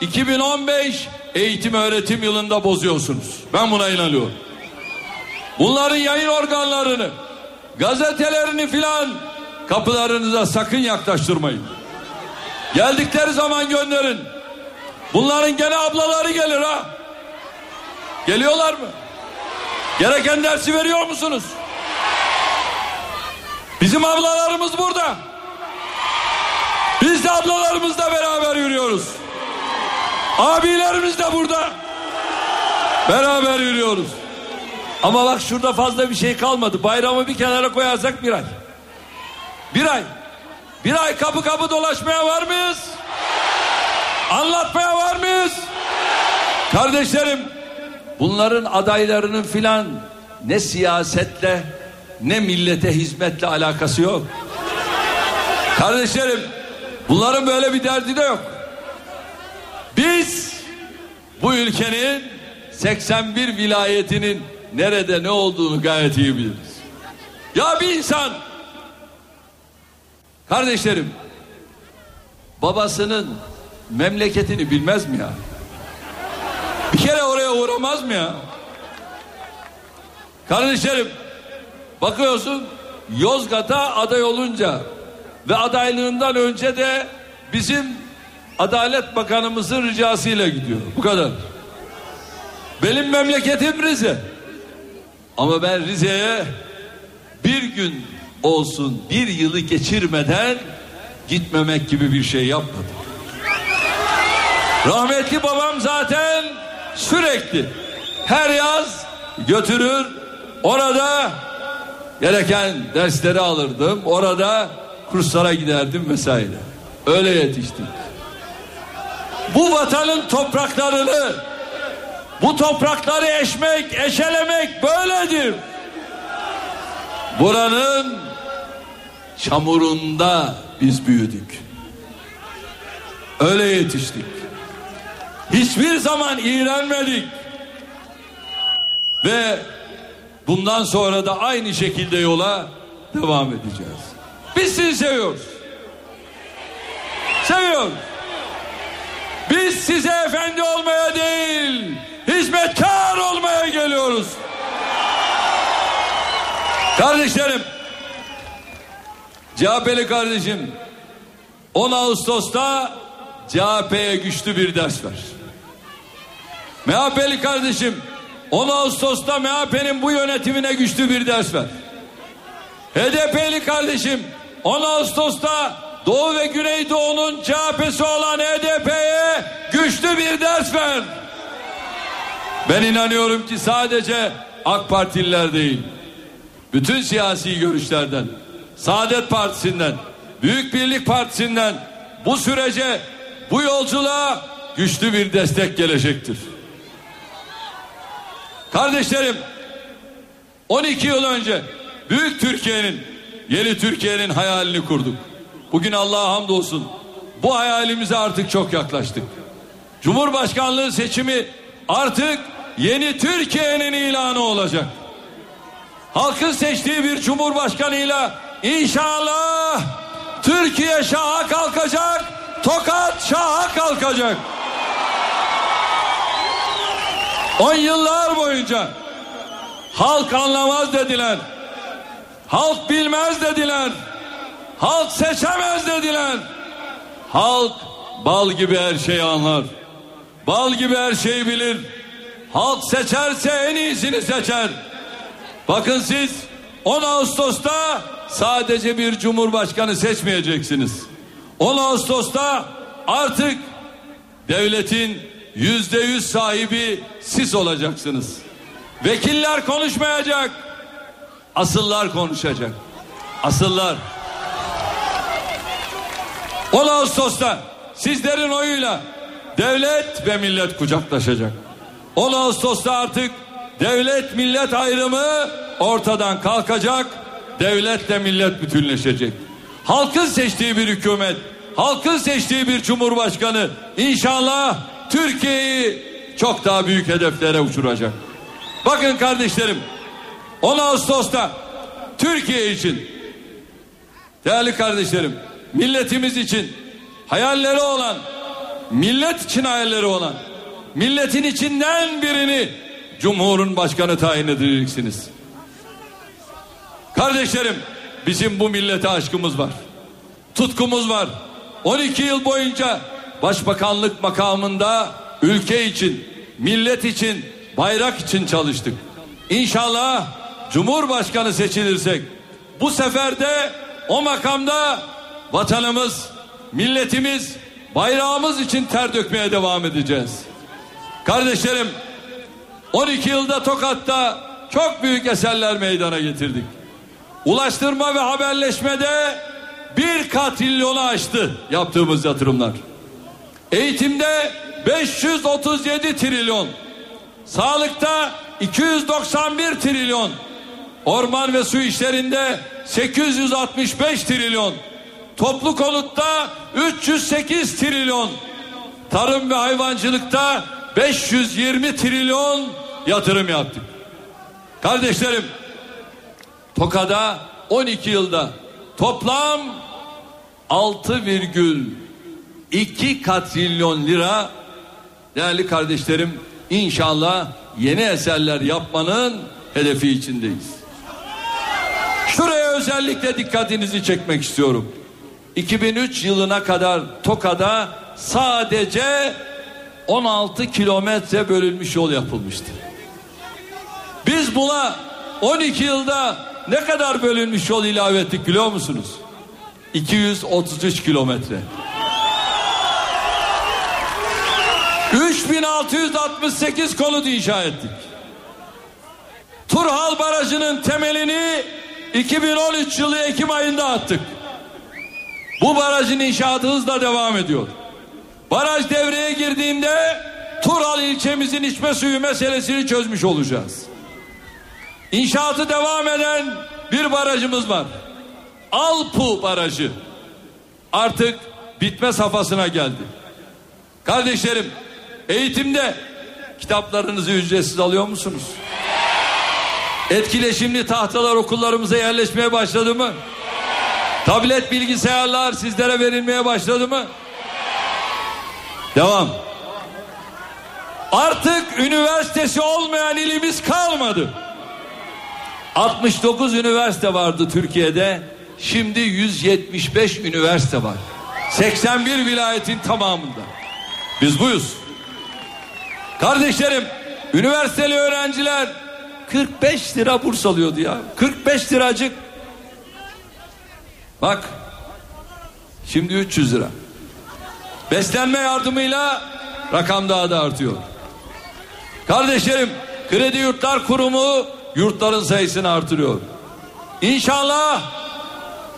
2015 eğitim öğretim yılında bozuyorsunuz. Ben buna inanıyorum. Bunların yayın organlarını, gazetelerini filan kapılarınıza sakın yaklaştırmayın. Geldikleri zaman gönderin. Bunların gene ablaları gelir ha. Geliyorlar mı? Gereken dersi veriyor musunuz? Bizim ablalarımız burada. Biz de ablalarımızla beraber yürüyoruz. Abilerimiz de burada. Beraber yürüyoruz. Ama bak şurada fazla bir şey kalmadı. Bayramı bir kenara koyarsak bir ay. Bir ay. Bir ay kapı kapı dolaşmaya var mıyız? Anlatmaya var mıyız? Kardeşlerim bunların adaylarının filan ne siyasetle ne millete hizmetle alakası yok. Kardeşlerim bunların böyle bir derdi de yok. Biz bu ülkenin 81 vilayetinin nerede ne olduğunu gayet iyi biliriz. Ya bir insan kardeşlerim babasının memleketini bilmez mi ya? Bir kere oraya uğramaz mı ya? Kardeşlerim bakıyorsun Yozgat'a aday olunca ve adaylığından önce de bizim Adalet Bakanımızın ricasıyla gidiyor. Bu kadar. Benim memleketim Rize. Ama ben Rize'ye bir gün olsun bir yılı geçirmeden gitmemek gibi bir şey yapmadım. Rahmetli babam zaten sürekli her yaz götürür orada gereken dersleri alırdım. Orada kurslara giderdim vesaire. Öyle yetiştik. Bu vatanın topraklarını bu toprakları eşmek, eşelemek böyledir. Buranın çamurunda biz büyüdük. Öyle yetiştik. Hiçbir zaman iğrenmedik. Ve bundan sonra da aynı şekilde yola devam edeceğiz. Biz sizi seviyoruz. Seviyoruz. Biz size efendi olmaya değil, hizmetkar olmaya geliyoruz. Kardeşlerim, CHP'li kardeşim 10 Ağustos'ta CHP'ye güçlü bir ders ver. MHP'li kardeşim 10 Ağustos'ta MHP'nin bu yönetimine güçlü bir ders ver. HDP'li kardeşim 10 Ağustos'ta Doğu ve Güneydoğu'nun CHP'si olan HDP'ye güçlü bir ders ver. Ben inanıyorum ki sadece AK Partililer değil, bütün siyasi görüşlerden, Saadet Partisi'nden, Büyük Birlik Partisi'nden bu sürece, bu yolculuğa güçlü bir destek gelecektir. Kardeşlerim, 12 yıl önce Büyük Türkiye'nin, yeni Türkiye'nin hayalini kurduk. Bugün Allah'a hamdolsun bu hayalimize artık çok yaklaştık. Cumhurbaşkanlığı seçimi artık yeni Türkiye'nin ilanı olacak. Halkın seçtiği bir cumhurbaşkanıyla inşallah Türkiye şaha kalkacak, Tokat şaha kalkacak. On yıllar boyunca halk anlamaz dediler. Halk bilmez dediler. Halk seçemez dediler. Halk bal gibi her şeyi anlar. Bal gibi her şeyi bilir. Halk seçerse en iyisini seçer. Bakın siz 10 Ağustos'ta sadece bir cumhurbaşkanı seçmeyeceksiniz. 10 Ağustos'ta artık devletin yüzde yüz sahibi siz olacaksınız. Vekiller konuşmayacak. Asıllar konuşacak. Asıllar. 10 Ağustos'ta sizlerin oyuyla devlet ve millet kucaklaşacak. 10 Ağustos'ta artık devlet millet ayrımı ortadan kalkacak. Devletle millet bütünleşecek. Halkın seçtiği bir hükümet, halkın seçtiği bir cumhurbaşkanı inşallah Türkiye'yi çok daha büyük hedeflere uçuracak. Bakın kardeşlerim 10 Ağustos'ta Türkiye için değerli kardeşlerim milletimiz için hayalleri olan millet için hayalleri olan milletin içinden birini Cumhur'un başkanı tayin edeceksiniz. Kardeşlerim bizim bu millete aşkımız var. Tutkumuz var. 12 yıl boyunca başbakanlık makamında ülke için, millet için, bayrak için çalıştık. İnşallah Cumhurbaşkanı seçilirsek bu sefer de o makamda vatanımız, milletimiz, bayrağımız için ter dökmeye devam edeceğiz. Kardeşlerim 12 yılda Tokat'ta çok büyük eserler meydana getirdik. Ulaştırma ve haberleşmede bir katrilyonu aştı yaptığımız yatırımlar. Eğitimde 537 trilyon, sağlıkta 291 trilyon, orman ve su işlerinde 865 trilyon, toplu konutta 308 trilyon, tarım ve hayvancılıkta 520 trilyon yatırım yaptık. Kardeşlerim, Toka'da 12 yılda toplam 6,2 katrilyon lira değerli kardeşlerim inşallah yeni eserler yapmanın hedefi içindeyiz. Şuraya özellikle dikkatinizi çekmek istiyorum. 2003 yılına kadar Toka'da sadece 16 kilometre bölünmüş yol yapılmıştı. Biz buna 12 yılda ne kadar bölünmüş yol ilave ettik biliyor musunuz? 233 kilometre. 3668 konut inşa ettik. Turhal Barajı'nın temelini 2013 yılı Ekim ayında attık. Bu barajın inşaatı hızla devam ediyor. Baraj devreye girdiğinde Turhal ilçemizin içme suyu meselesini çözmüş olacağız. İnşaatı devam eden bir barajımız var. Alpu Barajı. Artık bitme safhasına geldi. Kardeşlerim, eğitimde kitaplarınızı ücretsiz alıyor musunuz? Etkileşimli tahtalar okullarımıza yerleşmeye başladı mı? Tablet bilgisayarlar sizlere verilmeye başladı mı? Devam. Artık üniversitesi olmayan ilimiz kalmadı. 69 üniversite vardı Türkiye'de. Şimdi 175 üniversite var. 81 vilayetin tamamında. Biz buyuz. Kardeşlerim, üniversiteli öğrenciler 45 lira burs alıyordu ya. 45 liracık. Bak. Şimdi 300 lira. Beslenme yardımıyla rakam daha da artıyor. Kardeşlerim, Kredi Yurtlar Kurumu yurtların sayısını artırıyor. İnşallah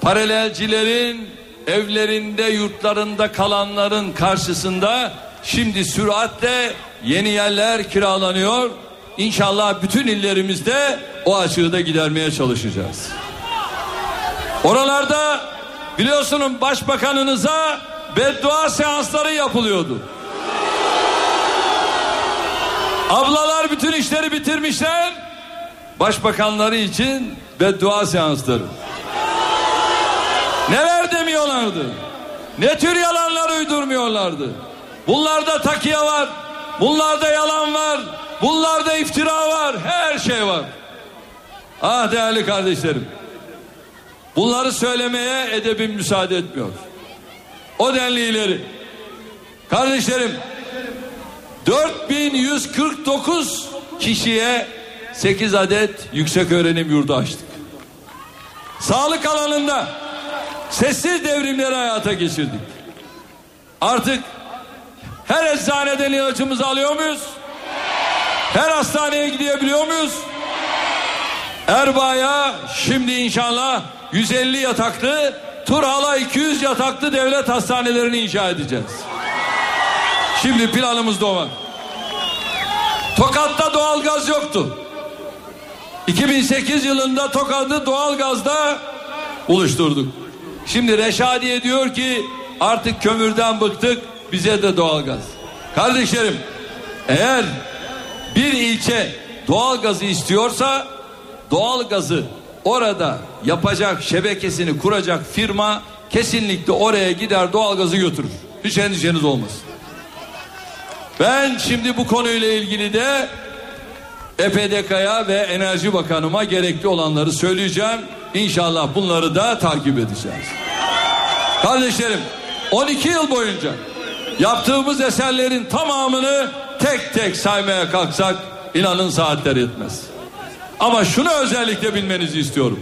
paralelcilerin evlerinde yurtlarında kalanların karşısında şimdi süratle yeni yerler kiralanıyor. İnşallah bütün illerimizde o açığı da gidermeye çalışacağız. Oralarda biliyorsunuz başbakanınıza beddua seansları yapılıyordu. Ablalar bütün işleri bitirmişler. Başbakanları için beddua seansları. Neler demiyorlardı? Ne tür yalanlar uydurmuyorlardı? Bunlarda takiye var. Bunlarda yalan var. Bunlarda iftira var. Her şey var. Ah değerli kardeşlerim. Bunları söylemeye edebim müsaade etmiyor. O denli ileri. Kardeşlerim 4149 kişiye 8 adet yüksek öğrenim yurdu açtık. Sağlık alanında sessiz devrimleri hayata geçirdik. Artık her eczaneden ilacımızı alıyor muyuz? Her hastaneye gidebiliyor muyuz? Erbaa'ya şimdi inşallah 150 yataklı, Turhal'a 200 yataklı devlet hastanelerini inşa edeceğiz. Şimdi planımız da o var. Tokat'ta doğalgaz yoktu. 2008 yılında Tokat'ı doğalgazda oluşturduk. Şimdi Reşadiye diyor ki artık kömürden bıktık bize de doğalgaz. Kardeşlerim eğer bir ilçe doğalgazı istiyorsa doğalgazı orada yapacak şebekesini kuracak firma kesinlikle oraya gider doğalgazı götürür. Hiç endişeniz olmasın. Ben şimdi bu konuyla ilgili de EPDK'ya ve Enerji Bakanıma gerekli olanları söyleyeceğim. İnşallah bunları da takip edeceğiz. Kardeşlerim 12 yıl boyunca yaptığımız eserlerin tamamını tek tek saymaya kalksak inanın saatler yetmez. Ama şunu özellikle bilmenizi istiyorum.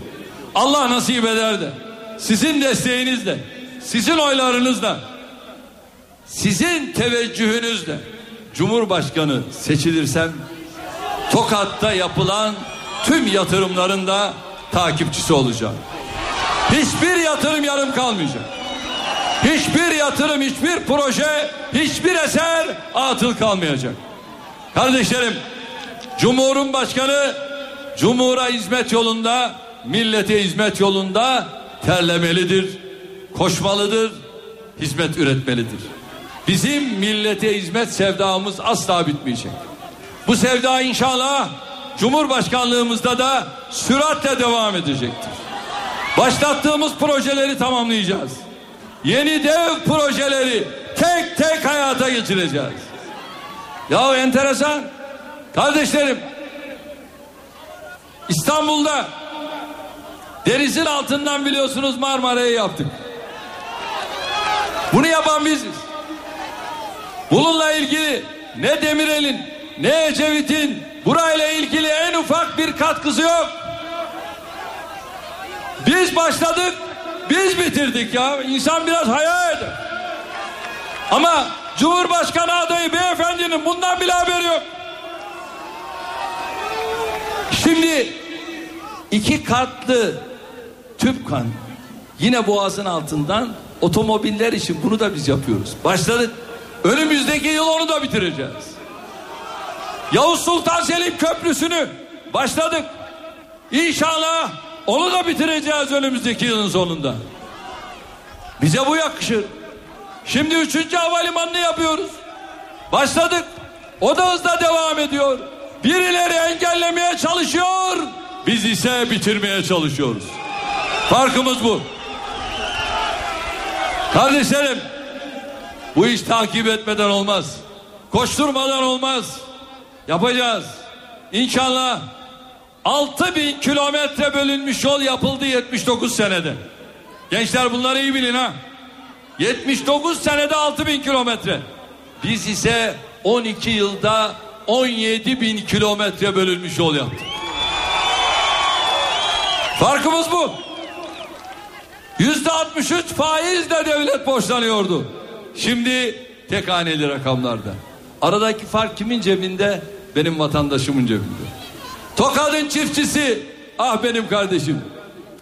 Allah nasip eder de sizin desteğinizle, sizin oylarınızla, sizin teveccühünüzle Cumhurbaşkanı seçilirsem Tokat'ta yapılan tüm yatırımların da takipçisi olacağım. Hiçbir yatırım yarım kalmayacak. Hiçbir yatırım, hiçbir proje, hiçbir eser atıl kalmayacak. Kardeşlerim, Cumhur'un başkanı Cumhur'a hizmet yolunda, millete hizmet yolunda terlemelidir, koşmalıdır, hizmet üretmelidir. Bizim millete hizmet sevdamız asla bitmeyecek. Bu sevda inşallah Cumhurbaşkanlığımızda da süratle devam edecektir. Başlattığımız projeleri tamamlayacağız. Yeni dev projeleri tek tek hayata geçireceğiz. Ya enteresan. Kardeşlerim İstanbul'da denizin altından biliyorsunuz Marmara'yı yaptık. Bunu yapan biziz. Bununla ilgili ne Demirel'in ne Ecevit'in burayla ilgili en ufak bir katkısı yok. Biz başladık, biz bitirdik ya. İnsan biraz hayal eder. Ama Cumhurbaşkanı adayı beyefendinin bundan bile haberi yok. Şimdi iki katlı tüp kan yine boğazın altından otomobiller için bunu da biz yapıyoruz. Başladık. Önümüzdeki yıl onu da bitireceğiz. Yavuz Sultan Selim Köprüsü'nü başladık. İnşallah onu da bitireceğiz önümüzdeki yılın sonunda. Bize bu yakışır. Şimdi üçüncü havalimanını yapıyoruz. Başladık. O da hızla devam ediyor. Birileri engellemeye çalışıyor. Biz ise bitirmeye çalışıyoruz. Farkımız bu. Kardeşlerim bu iş takip etmeden olmaz. Koşturmadan olmaz. Yapacağız. İnşallah 6 bin kilometre bölünmüş yol yapıldı 79 senede. Gençler bunları iyi bilin ha. 79 senede 6 bin kilometre. Biz ise 12 yılda 17 bin kilometre bölünmüş yol yaptık. Farkımız bu. Yüzde 63 faizle devlet borçlanıyordu. Şimdi tek haneli rakamlarda. Aradaki fark kimin cebinde? Benim vatandaşımın cebinde. Tokad'ın çiftçisi ah benim kardeşim.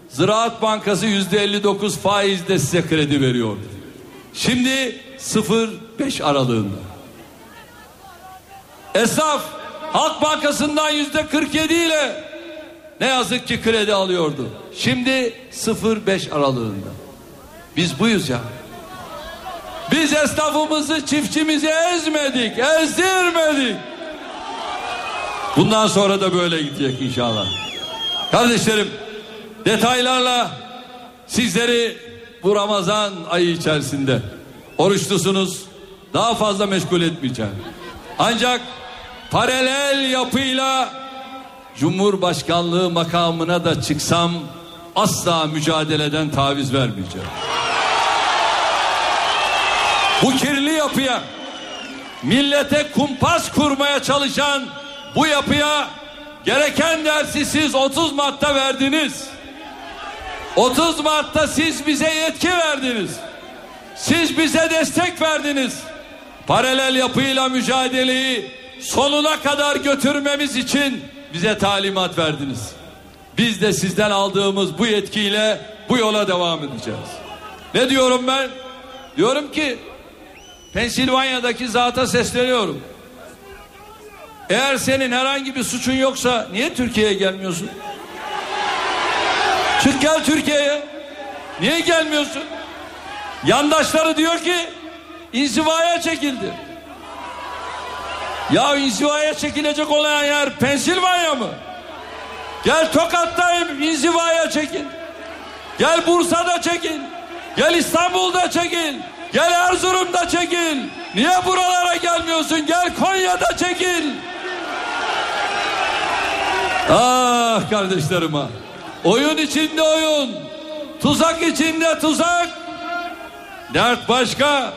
Ziraat Bankası yüzde 59 faizle size kredi veriyordu. Şimdi 0.5 aralığında. Esnaf Halk Bankası'ndan yüzde 47 ile ne yazık ki kredi alıyordu. Şimdi 0.5 aralığında. Biz buyuz ya. Biz esnafımızı, çiftçimizi ezmedik, ezdirmedik. Bundan sonra da böyle gidecek inşallah. Kardeşlerim, detaylarla sizleri bu Ramazan ayı içerisinde oruçlusunuz. Daha fazla meşgul etmeyeceğim. Ancak paralel yapıyla Cumhurbaşkanlığı makamına da çıksam asla mücadeleden taviz vermeyeceğim. Bu kirli yapıya millete kumpas kurmaya çalışan bu yapıya gereken dersi siz 30 Mart'ta verdiniz. 30 Mart'ta siz bize yetki verdiniz. Siz bize destek verdiniz. Paralel yapıyla mücadeleyi sonuna kadar götürmemiz için bize talimat verdiniz. Biz de sizden aldığımız bu yetkiyle bu yola devam edeceğiz. Ne diyorum ben? Diyorum ki Pensilvanya'daki zata sesleniyorum. Eğer senin herhangi bir suçun yoksa niye Türkiye'ye gelmiyorsun? Çık gel Türkiye'ye. Niye gelmiyorsun? Yandaşları diyor ki inzivaya çekildi. Ya inzivaya çekilecek olan yer Pensilvanya mı? Gel Tokat'tayım inzivaya çekil. Gel Bursa'da çekil. Gel İstanbul'da çekil. Gel Erzurum'da çekil. Niye buralara gelmiyorsun? Gel Konya'da çekil. Ah kardeşlerim ah. Oyun içinde oyun. Tuzak içinde tuzak. Dert başka.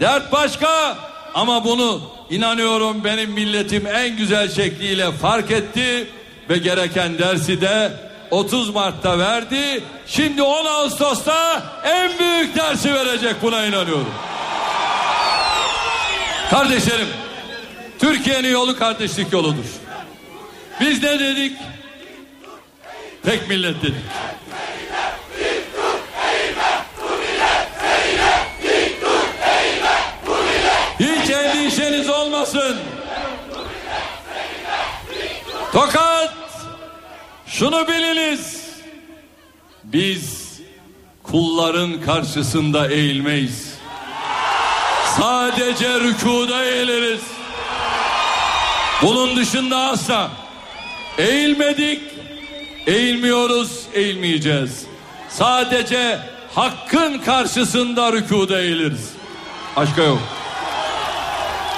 Dert başka. Ama bunu inanıyorum benim milletim en güzel şekliyle fark etti ve gereken dersi de 30 Mart'ta verdi. Şimdi 10 Ağustos'ta en büyük dersi verecek buna inanıyorum. Kardeşlerim, Türkiye'nin yolu kardeşlik yoludur. Biz ne dedik? Tek millet dedik. Hiç endişeniz olmasın. Tokat şunu biliniz. Biz kulların karşısında eğilmeyiz. Sadece rükuda eğiliriz. Bunun dışında asla eğilmedik, eğilmiyoruz, eğilmeyeceğiz. Sadece hakkın karşısında rükuda eğiliriz. Başka yok.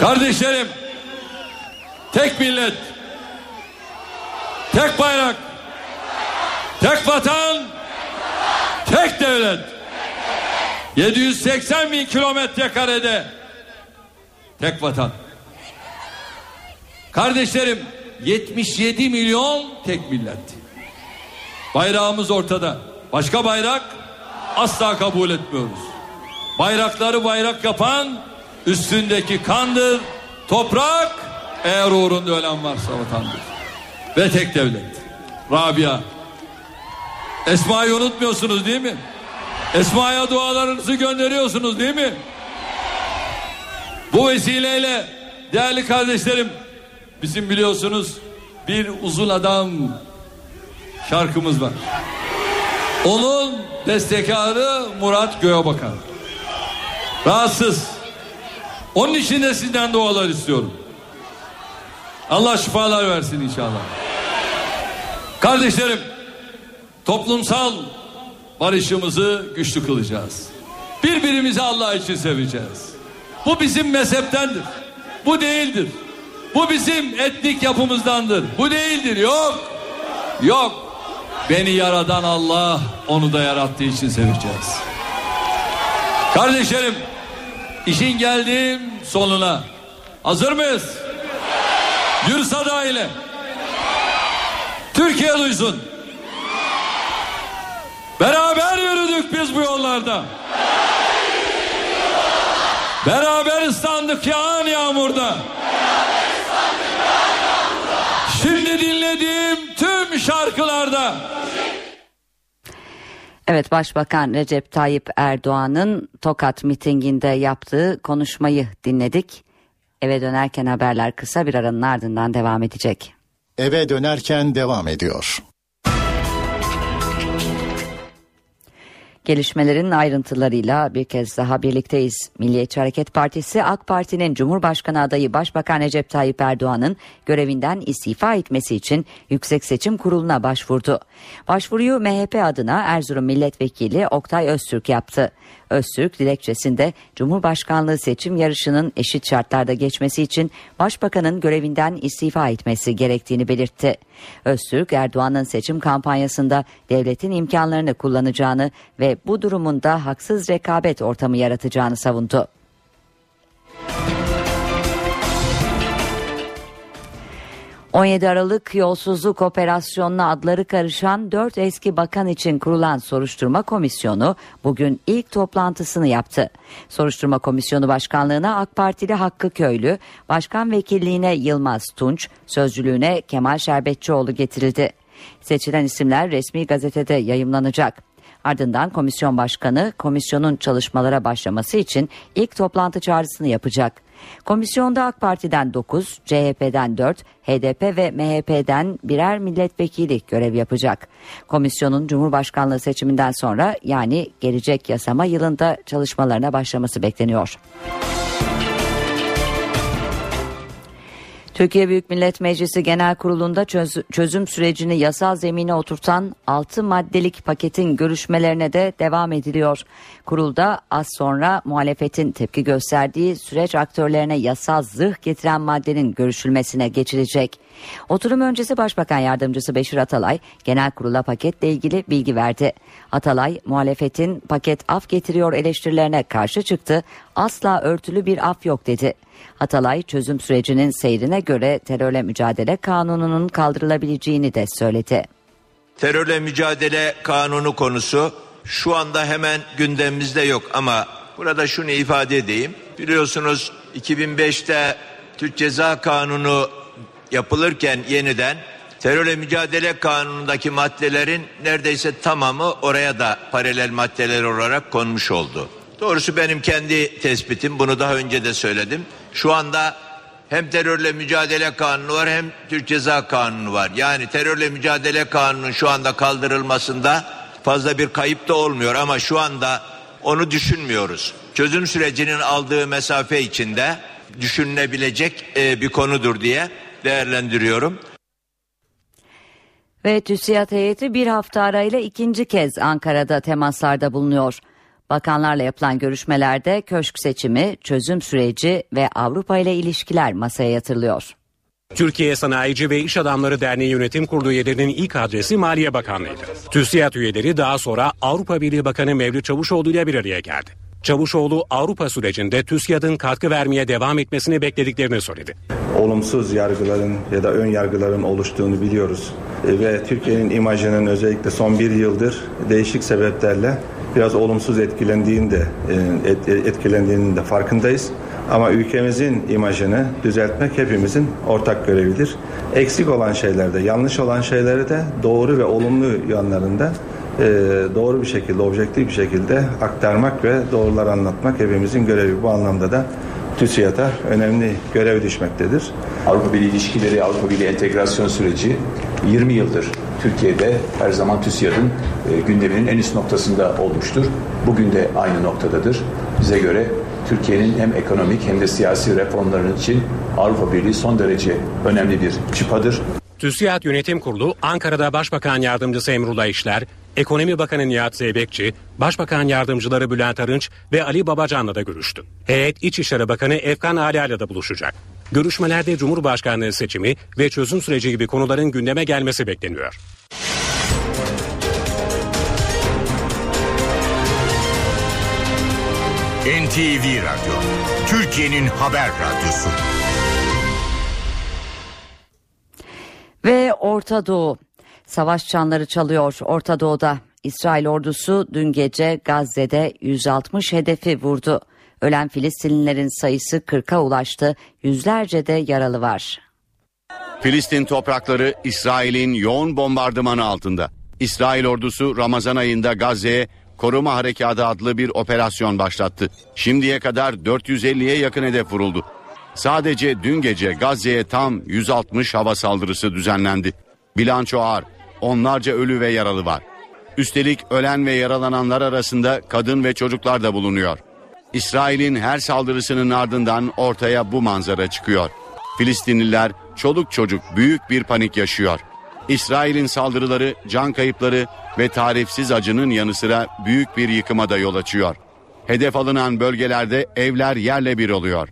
Kardeşlerim, tek millet, tek bayrak, Tek vatan, tek devlet. 780 bin kilometre karede tek vatan. Kardeşlerim 77 milyon tek millet. Bayrağımız ortada. Başka bayrak asla kabul etmiyoruz. Bayrakları bayrak yapan üstündeki kandır, toprak eğer uğrunda ölen varsa vatandır. Ve tek devlet. Rabia. Esma'yı unutmuyorsunuz değil mi? Esma'ya dualarınızı gönderiyorsunuz değil mi? Bu vesileyle değerli kardeşlerim bizim biliyorsunuz bir uzun adam şarkımız var. Onun bestekarı Murat Göğebakan. Rahatsız. Onun için de sizden dualar istiyorum. Allah şifalar versin inşallah. Kardeşlerim toplumsal barışımızı güçlü kılacağız. Birbirimizi Allah için seveceğiz. Bu bizim mezheptendir. Bu değildir. Bu bizim etnik yapımızdandır. Bu değildir. Yok. Yok. Beni yaradan Allah onu da yarattığı için seveceğiz. Kardeşlerim işin geldiğim sonuna. Hazır mıyız? Gürsada ile. Türkiye duysun. Beraber yürüdük biz bu yollarda. Beraber ıslandık yağan yağmurda. Şimdi dinlediğim tüm şarkılarda. Evet Başbakan Recep Tayyip Erdoğan'ın Tokat mitinginde yaptığı konuşmayı dinledik. Eve dönerken haberler kısa bir aranın ardından devam edecek. Eve dönerken devam ediyor. Gelişmelerin ayrıntılarıyla bir kez daha birlikteyiz. Milliyetçi Hareket Partisi AK Parti'nin Cumhurbaşkanı adayı Başbakan Recep Tayyip Erdoğan'ın görevinden istifa etmesi için Yüksek Seçim Kurulu'na başvurdu. Başvuruyu MHP adına Erzurum Milletvekili Oktay Öztürk yaptı. Öztürk dilekçesinde Cumhurbaşkanlığı seçim yarışının eşit şartlarda geçmesi için Başbakanın görevinden istifa etmesi gerektiğini belirtti. Öztürk Erdoğan'ın seçim kampanyasında devletin imkanlarını kullanacağını ve bu durumunda haksız rekabet ortamı yaratacağını savundu. 17 Aralık yolsuzluk operasyonuna adları karışan 4 eski bakan için kurulan soruşturma komisyonu bugün ilk toplantısını yaptı. Soruşturma komisyonu başkanlığına AK Partili Hakkı Köylü, başkan vekilliğine Yılmaz Tunç, sözcülüğüne Kemal Şerbetçioğlu getirildi. Seçilen isimler resmi gazetede yayımlanacak. Ardından komisyon başkanı komisyonun çalışmalara başlaması için ilk toplantı çağrısını yapacak. Komisyonda AK Parti'den 9, CHP'den 4, HDP ve MHP'den birer milletvekili görev yapacak. Komisyonun Cumhurbaşkanlığı seçiminden sonra yani gelecek yasama yılında çalışmalarına başlaması bekleniyor. Türkiye Büyük Millet Meclisi Genel Kurulu'nda çöz, çözüm sürecini yasal zemine oturtan 6 maddelik paketin görüşmelerine de devam ediliyor. Kurulda az sonra muhalefetin tepki gösterdiği süreç aktörlerine yasal zırh getiren maddenin görüşülmesine geçilecek. Oturum öncesi Başbakan Yardımcısı Beşir Atalay genel kurula paketle ilgili bilgi verdi. Atalay muhalefetin paket af getiriyor eleştirilerine karşı çıktı. Asla örtülü bir af yok dedi. Atalay çözüm sürecinin seyrine göre terörle mücadele kanununun kaldırılabileceğini de söyledi. Terörle mücadele kanunu konusu şu anda hemen gündemimizde yok ama burada şunu ifade edeyim. Biliyorsunuz 2005'te Türk Ceza Kanunu yapılırken yeniden terörle mücadele kanunundaki maddelerin neredeyse tamamı oraya da paralel maddeler olarak konmuş oldu. Doğrusu benim kendi tespitim bunu daha önce de söyledim. Şu anda hem terörle mücadele kanunu var hem Türk Ceza Kanunu var. Yani terörle mücadele kanunun şu anda kaldırılmasında fazla bir kayıp da olmuyor ama şu anda onu düşünmüyoruz. Çözüm sürecinin aldığı mesafe içinde düşünülebilecek e, bir konudur diye değerlendiriyorum. Ve TÜSİAD heyeti bir hafta arayla ikinci kez Ankara'da temaslarda bulunuyor. Bakanlarla yapılan görüşmelerde köşk seçimi, çözüm süreci ve Avrupa ile ilişkiler masaya yatırılıyor. Türkiye Sanayici ve İş Adamları Derneği Yönetim Kurulu üyelerinin ilk adresi Maliye Bakanlığı'ydı. TÜSİAD üyeleri daha sonra Avrupa Birliği Bakanı Mevlüt Çavuşoğlu ile bir araya geldi. Çavuşoğlu Avrupa sürecinde TÜSİAD'ın katkı vermeye devam etmesini beklediklerini söyledi. Olumsuz yargıların ya da ön yargıların oluştuğunu biliyoruz. E, ve Türkiye'nin imajının özellikle son bir yıldır değişik sebeplerle biraz olumsuz etkilendiğini de e, etkilendiğinin de farkındayız. Ama ülkemizin imajını düzeltmek hepimizin ortak görevidir. Eksik olan şeylerde, yanlış olan şeyleri de doğru ve olumlu yanlarında e, doğru bir şekilde, objektif bir şekilde aktarmak ve doğrular anlatmak hepimizin görevi. Bu anlamda da TÜSİAD'a önemli görev düşmektedir. Avrupa Birliği ilişkileri, Avrupa Birliği entegrasyon süreci 20 yıldır Türkiye'de her zaman TÜSİAD'ın e, gündeminin en üst noktasında olmuştur. Bugün de aynı noktadadır. Bize göre Türkiye'nin hem ekonomik hem de siyasi reformların için Avrupa Birliği son derece önemli bir çıpadır. TÜSİAD Yönetim Kurulu Ankara'da Başbakan Yardımcısı Emrullah İşler, Ekonomi Bakanı Nihat Zeybekçi, Başbakan Yardımcıları Bülent Arınç ve Ali Babacan'la da görüştü. Heyet İçişleri Bakanı Efkan Ala'yla da buluşacak. Görüşmelerde Cumhurbaşkanlığı seçimi ve çözüm süreci gibi konuların gündeme gelmesi bekleniyor. NTV Radyo, Türkiye'nin haber radyosu. Ve Orta Doğu. Savaş çanları çalıyor Orta Doğu'da. İsrail ordusu dün gece Gazze'de 160 hedefi vurdu. Ölen Filistinlilerin sayısı 40'a ulaştı. Yüzlerce de yaralı var. Filistin toprakları İsrail'in yoğun bombardımanı altında. İsrail ordusu Ramazan ayında Gazze'ye Koruma Harekatı adlı bir operasyon başlattı. Şimdiye kadar 450'ye yakın hedef vuruldu. Sadece dün gece Gazze'ye tam 160 hava saldırısı düzenlendi. Bilanço ağır, onlarca ölü ve yaralı var. Üstelik ölen ve yaralananlar arasında kadın ve çocuklar da bulunuyor. İsrail'in her saldırısının ardından ortaya bu manzara çıkıyor. Filistinliler çoluk çocuk büyük bir panik yaşıyor. İsrail'in saldırıları, can kayıpları ve tarifsiz acının yanı sıra büyük bir yıkıma da yol açıyor. Hedef alınan bölgelerde evler yerle bir oluyor.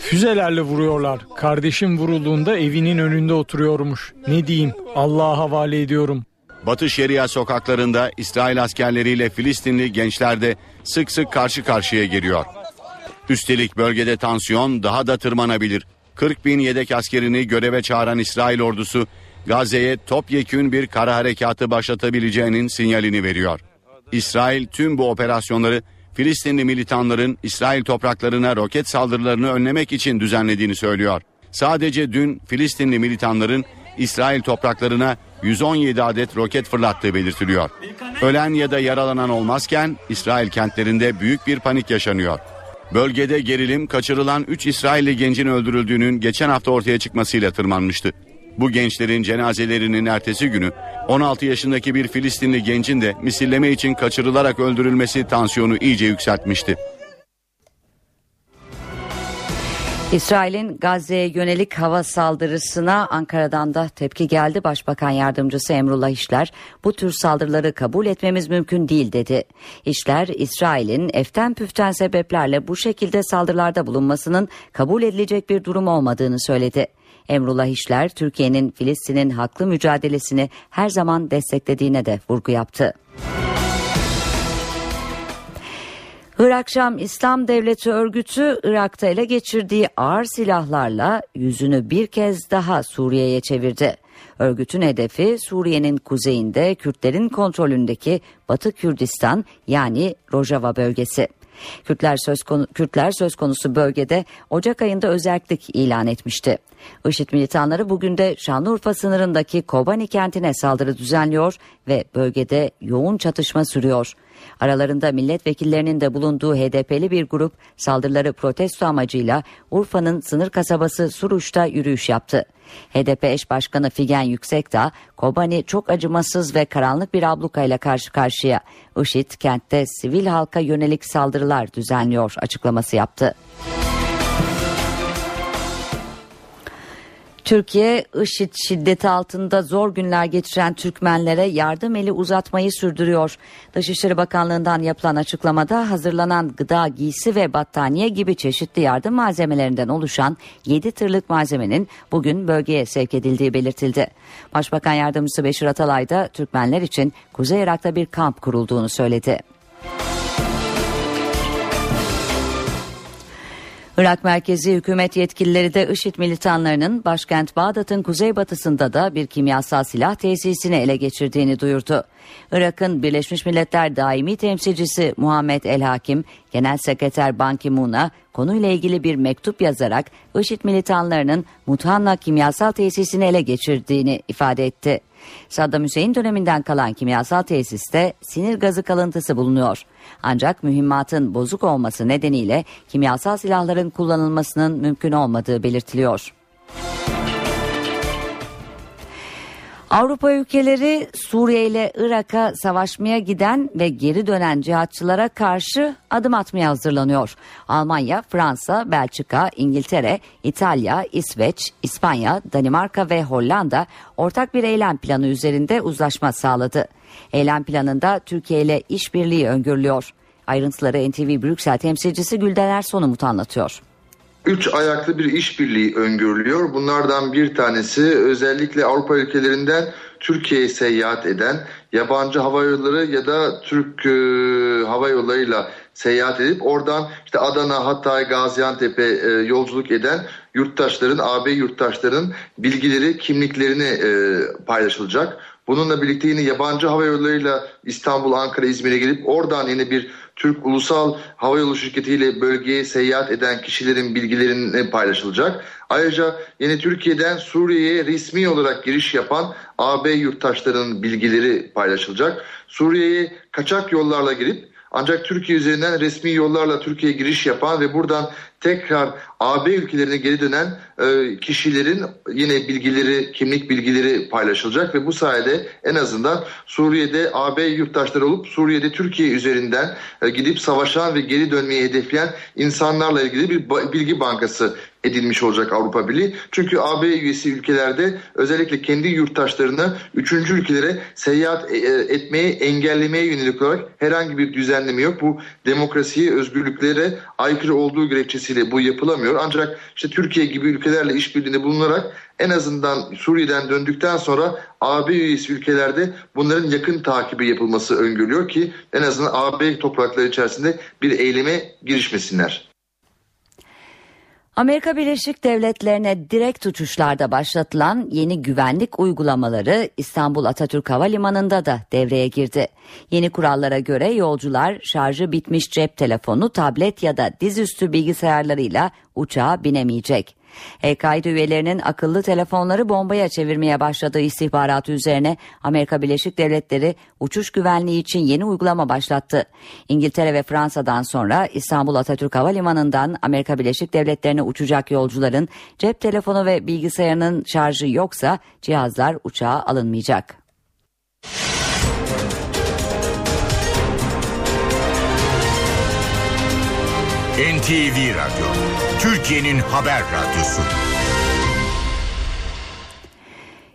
Füzelerle vuruyorlar. Kardeşim vurulduğunda evinin önünde oturuyormuş. Ne diyeyim? Allah'a havale ediyorum. Batı Şeria sokaklarında İsrail askerleriyle Filistinli gençler de sık sık karşı karşıya geliyor. Üstelik bölgede tansiyon daha da tırmanabilir. 40 bin yedek askerini göreve çağıran İsrail ordusu Gazze'ye topyekün bir kara harekatı başlatabileceğinin sinyalini veriyor. İsrail tüm bu operasyonları Filistinli militanların İsrail topraklarına roket saldırılarını önlemek için düzenlediğini söylüyor. Sadece dün Filistinli militanların İsrail topraklarına 117 adet roket fırlattığı belirtiliyor. Ölen ya da yaralanan olmazken İsrail kentlerinde büyük bir panik yaşanıyor. Bölgede gerilim kaçırılan 3 İsrailli gencin öldürüldüğünün geçen hafta ortaya çıkmasıyla tırmanmıştı. Bu gençlerin cenazelerinin ertesi günü 16 yaşındaki bir Filistinli gencin de misilleme için kaçırılarak öldürülmesi tansiyonu iyice yükseltmişti. İsrail'in Gazze'ye yönelik hava saldırısına Ankara'dan da tepki geldi. Başbakan yardımcısı Emrullah İşler bu tür saldırıları kabul etmemiz mümkün değil dedi. İşler İsrail'in eften püften sebeplerle bu şekilde saldırılarda bulunmasının kabul edilecek bir durum olmadığını söyledi. Emrullah İşler Türkiye'nin Filistin'in haklı mücadelesini her zaman desteklediğine de vurgu yaptı. Irak Şam İslam Devleti örgütü Irak'ta ele geçirdiği ağır silahlarla yüzünü bir kez daha Suriye'ye çevirdi. Örgütün hedefi Suriye'nin kuzeyinde Kürtlerin kontrolündeki Batı Kürdistan yani Rojava bölgesi. Kürtler söz, konu, Kürtler söz konusu bölgede Ocak ayında özellik ilan etmişti. IŞİD militanları bugün de Şanlıurfa sınırındaki Kobani kentine saldırı düzenliyor ve bölgede yoğun çatışma sürüyor. Aralarında milletvekillerinin de bulunduğu HDP'li bir grup saldırıları protesto amacıyla Urfa'nın sınır kasabası Suruç'ta yürüyüş yaptı. HDP eş başkanı Figen Yüksekdağ, Kobani çok acımasız ve karanlık bir ablukayla karşı karşıya. IŞİD kentte sivil halka yönelik saldırılar düzenliyor açıklaması yaptı. Türkiye IŞİD şiddeti altında zor günler geçiren Türkmenlere yardım eli uzatmayı sürdürüyor. Dışişleri Bakanlığı'ndan yapılan açıklamada hazırlanan gıda, giysi ve battaniye gibi çeşitli yardım malzemelerinden oluşan 7 tırlık malzemenin bugün bölgeye sevk edildiği belirtildi. Başbakan Yardımcısı Beşir Atalay da Türkmenler için Kuzey Irak'ta bir kamp kurulduğunu söyledi. Irak merkezi hükümet yetkilileri de IŞİD militanlarının başkent Bağdat'ın kuzeybatısında da bir kimyasal silah tesisini ele geçirdiğini duyurdu. Irak'ın Birleşmiş Milletler daimi temsilcisi Muhammed El Hakim, Genel Sekreter Ban Ki-moon'a konuyla ilgili bir mektup yazarak IŞİD militanlarının Muthanna kimyasal tesisini ele geçirdiğini ifade etti. Saddam Hüseyin döneminden kalan kimyasal tesiste sinir gazı kalıntısı bulunuyor. Ancak mühimmatın bozuk olması nedeniyle kimyasal silahların kullanılmasının mümkün olmadığı belirtiliyor. Avrupa ülkeleri Suriye ile Irak'a savaşmaya giden ve geri dönen cihatçılara karşı adım atmaya hazırlanıyor. Almanya, Fransa, Belçika, İngiltere, İtalya, İsveç, İspanya, Danimarka ve Hollanda ortak bir eylem planı üzerinde uzlaşma sağladı. Eylem planında Türkiye ile işbirliği öngörülüyor. Ayrıntıları NTV Brüksel temsilcisi Gülden Ersonumut anlatıyor. Üç ayaklı bir işbirliği öngörülüyor. Bunlardan bir tanesi özellikle Avrupa ülkelerinden Türkiye'ye seyahat eden yabancı hava yolları ya da Türk e, hava yollarıyla seyahat edip oradan işte Adana, Hatay, Gaziantep'e e, yolculuk eden yurttaşların, AB yurttaşların bilgileri, kimliklerini e, paylaşılacak. Bununla birlikte yine yabancı hava yollarıyla İstanbul, Ankara, İzmir'e gelip oradan yine bir Türk Ulusal Hava Yolu Şirketi ile bölgeye seyahat eden kişilerin bilgilerini paylaşılacak. Ayrıca yine Türkiye'den Suriye'ye resmi olarak giriş yapan AB yurttaşlarının bilgileri paylaşılacak. Suriye'ye kaçak yollarla girip ancak Türkiye üzerinden resmi yollarla Türkiye'ye giriş yapan ve buradan tekrar AB ülkelerine geri dönen e, kişilerin yine bilgileri, kimlik bilgileri paylaşılacak ve bu sayede en azından Suriye'de AB yurttaşları olup Suriye'de Türkiye üzerinden e, gidip savaşan ve geri dönmeyi hedefleyen insanlarla ilgili bir bilgi bankası edilmiş olacak Avrupa Birliği. Çünkü AB üyesi ülkelerde özellikle kendi yurttaşlarını üçüncü ülkelere seyahat e, etmeye engellemeye yönelik olarak herhangi bir düzenleme yok. Bu demokrasiye, özgürlüklere aykırı olduğu gerekçesiyle bu yapılamıyor. Ancak işte Türkiye gibi ülkelerle işbirliğinde bulunarak en azından Suriye'den döndükten sonra AB üyesi ülkelerde bunların yakın takibi yapılması öngörülüyor ki en azından AB toprakları içerisinde bir eyleme girişmesinler. Amerika Birleşik Devletleri'ne direkt uçuşlarda başlatılan yeni güvenlik uygulamaları İstanbul Atatürk Havalimanı'nda da devreye girdi. Yeni kurallara göre yolcular şarjı bitmiş cep telefonu, tablet ya da dizüstü bilgisayarlarıyla uçağa binemeyecek. El-Kaide üyelerinin akıllı telefonları bombaya çevirmeye başladığı istihbaratı üzerine Amerika Birleşik Devletleri uçuş güvenliği için yeni uygulama başlattı. İngiltere ve Fransa'dan sonra İstanbul Atatürk Havalimanı'ndan Amerika Birleşik Devletleri'ne uçacak yolcuların cep telefonu ve bilgisayarının şarjı yoksa cihazlar uçağa alınmayacak. NTV Radyo, Türkiye'nin haber radyosu.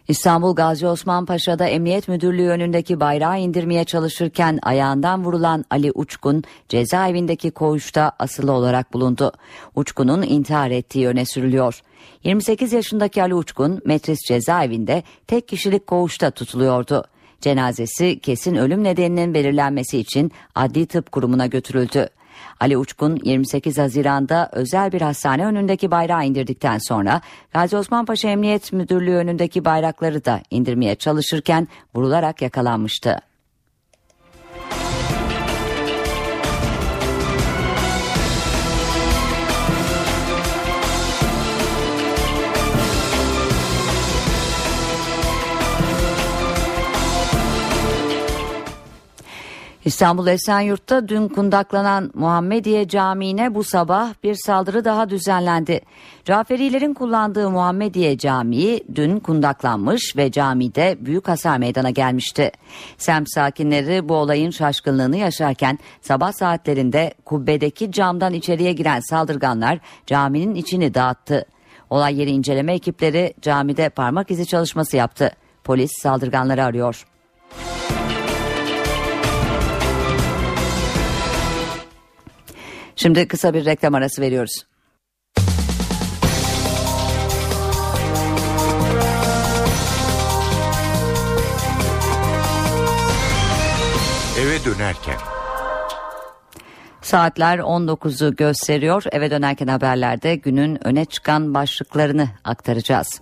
İstanbul Gazi Osman Paşa'da Emniyet Müdürlüğü önündeki bayrağı indirmeye çalışırken ayağından vurulan Ali Uçkun cezaevindeki koğuşta asılı olarak bulundu. Uçkun'un intihar ettiği öne sürülüyor. 28 yaşındaki Ali Uçkun Metris cezaevinde tek kişilik koğuşta tutuluyordu. Cenazesi kesin ölüm nedeninin belirlenmesi için adli tıp kurumuna götürüldü. Ali Uçkun 28 Haziran'da özel bir hastane önündeki bayrağı indirdikten sonra Gazi Osman Paşa Emniyet Müdürlüğü önündeki bayrakları da indirmeye çalışırken vurularak yakalanmıştı. İstanbul Esenyurt'ta dün kundaklanan Muhammediye Camii'ne bu sabah bir saldırı daha düzenlendi. Caferilerin kullandığı Muhammediye Camii dün kundaklanmış ve camide büyük hasar meydana gelmişti. Semt sakinleri bu olayın şaşkınlığını yaşarken sabah saatlerinde kubbedeki camdan içeriye giren saldırganlar caminin içini dağıttı. Olay yeri inceleme ekipleri camide parmak izi çalışması yaptı. Polis saldırganları arıyor. Şimdi kısa bir reklam arası veriyoruz. Eve dönerken Saatler 19'u gösteriyor. Eve dönerken haberlerde günün öne çıkan başlıklarını aktaracağız.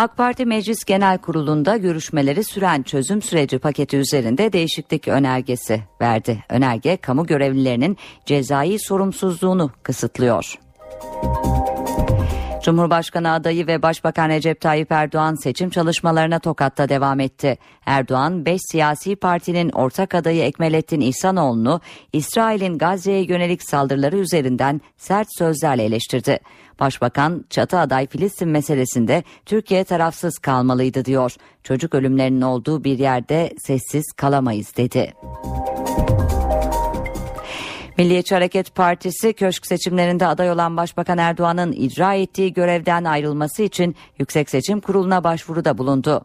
AK Parti Meclis Genel Kurulu'nda görüşmeleri süren çözüm süreci paketi üzerinde değişiklik önergesi verdi. Önerge kamu görevlilerinin cezai sorumsuzluğunu kısıtlıyor. Cumhurbaşkanı adayı ve Başbakan Recep Tayyip Erdoğan seçim çalışmalarına Tokat'ta devam etti. Erdoğan 5 siyasi partinin ortak adayı Ekmelettin İhsanoğlu'nu İsrail'in Gazze'ye yönelik saldırıları üzerinden sert sözlerle eleştirdi. Başbakan çatı aday Filistin meselesinde Türkiye tarafsız kalmalıydı diyor. Çocuk ölümlerinin olduğu bir yerde sessiz kalamayız dedi. Milliyetçi Hareket Partisi köşk seçimlerinde aday olan Başbakan Erdoğan'ın icra ettiği görevden ayrılması için Yüksek Seçim Kurulu'na başvuruda bulundu.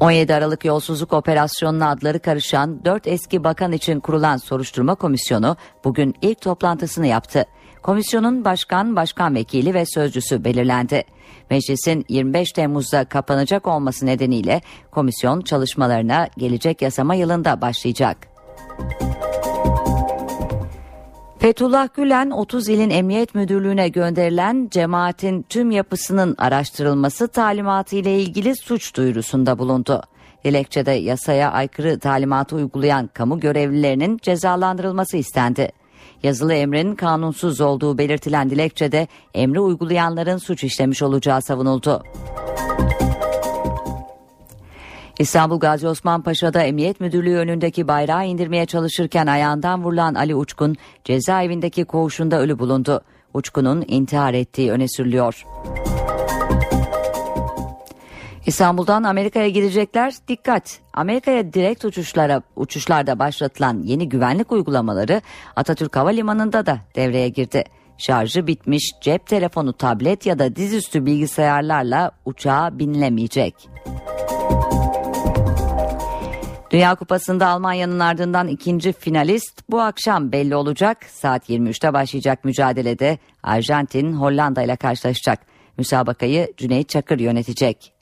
17 Aralık yolsuzluk operasyonuna adları karışan 4 eski bakan için kurulan soruşturma komisyonu bugün ilk toplantısını yaptı. Komisyonun başkan, başkan vekili ve sözcüsü belirlendi. Meclisin 25 Temmuz'da kapanacak olması nedeniyle komisyon çalışmalarına gelecek yasama yılında başlayacak. Fethullah Gülen 30 ilin emniyet müdürlüğüne gönderilen cemaatin tüm yapısının araştırılması talimatı ile ilgili suç duyurusunda bulundu. Dilekçede yasaya aykırı talimatı uygulayan kamu görevlilerinin cezalandırılması istendi. Yazılı emrin kanunsuz olduğu belirtilen dilekçede emri uygulayanların suç işlemiş olacağı savunuldu. İstanbul Gazi Osman Paşa'da Emniyet Müdürlüğü önündeki bayrağı indirmeye çalışırken ayağından vurulan Ali Uçkun cezaevindeki koğuşunda ölü bulundu. Uçkun'un intihar ettiği öne sürülüyor. İstanbul'dan Amerika'ya gidecekler dikkat. Amerika'ya direkt uçuşlara uçuşlarda başlatılan yeni güvenlik uygulamaları Atatürk Havalimanı'nda da devreye girdi. Şarjı bitmiş cep telefonu, tablet ya da dizüstü bilgisayarlarla uçağa binilemeyecek. Dünya Kupası'nda Almanya'nın ardından ikinci finalist bu akşam belli olacak. Saat 23'te başlayacak mücadelede Arjantin Hollanda ile karşılaşacak. Müsabakayı Cüneyt Çakır yönetecek.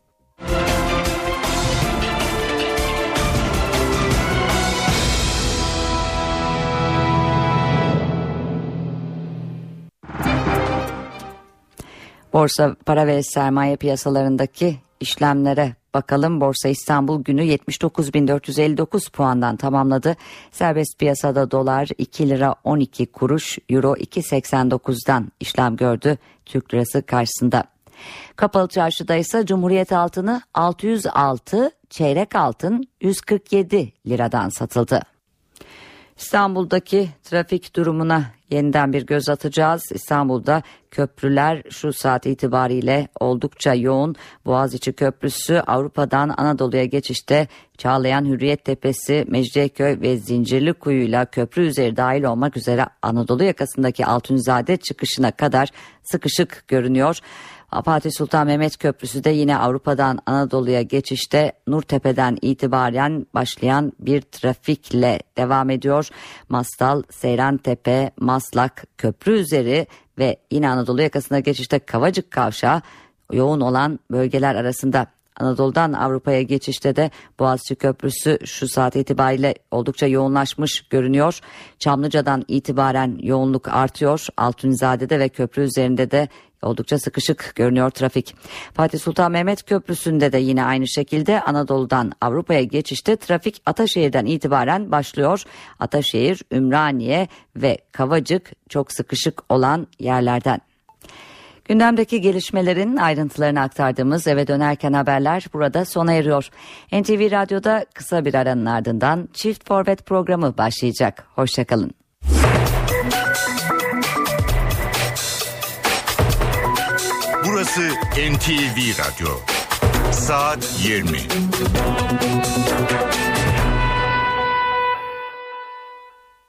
Borsa para ve sermaye piyasalarındaki işlemlere bakalım. Borsa İstanbul günü 79.459 puandan tamamladı. Serbest piyasada dolar 2 lira 12 kuruş, euro 2.89'dan işlem gördü Türk lirası karşısında. Kapalı çarşıda ise Cumhuriyet altını 606, çeyrek altın 147 liradan satıldı. İstanbul'daki trafik durumuna yeniden bir göz atacağız. İstanbul'da köprüler şu saat itibariyle oldukça yoğun. Boğaziçi Köprüsü Avrupa'dan Anadolu'ya geçişte Çağlayan Hürriyet Tepesi, Mecidiyeköy ve Zincirlikuyu'yla köprü üzeri dahil olmak üzere Anadolu yakasındaki Altunizade çıkışına kadar sıkışık görünüyor. Fatih Sultan Mehmet Köprüsü de yine Avrupa'dan Anadolu'ya geçişte Nurtepe'den itibaren başlayan bir trafikle devam ediyor. Mastal, Seyrantepe, Maslak, Köprü üzeri ve yine Anadolu yakasına geçişte Kavacık Kavşağı yoğun olan bölgeler arasında. Anadolu'dan Avrupa'ya geçişte de Boğaziçi Köprüsü şu saat itibariyle oldukça yoğunlaşmış görünüyor. Çamlıca'dan itibaren yoğunluk artıyor. Altunizade'de ve köprü üzerinde de oldukça sıkışık görünüyor trafik. Fatih Sultan Mehmet Köprüsü'nde de yine aynı şekilde Anadolu'dan Avrupa'ya geçişte trafik Ataşehir'den itibaren başlıyor. Ataşehir, Ümraniye ve Kavacık çok sıkışık olan yerlerden. Gündemdeki gelişmelerin ayrıntılarını aktardığımız eve dönerken haberler burada sona eriyor. NTV Radyo'da kısa bir aranın ardından Çift Forvet programı başlayacak. Hoşçakalın. Burası NTV Radyo. Saat 20.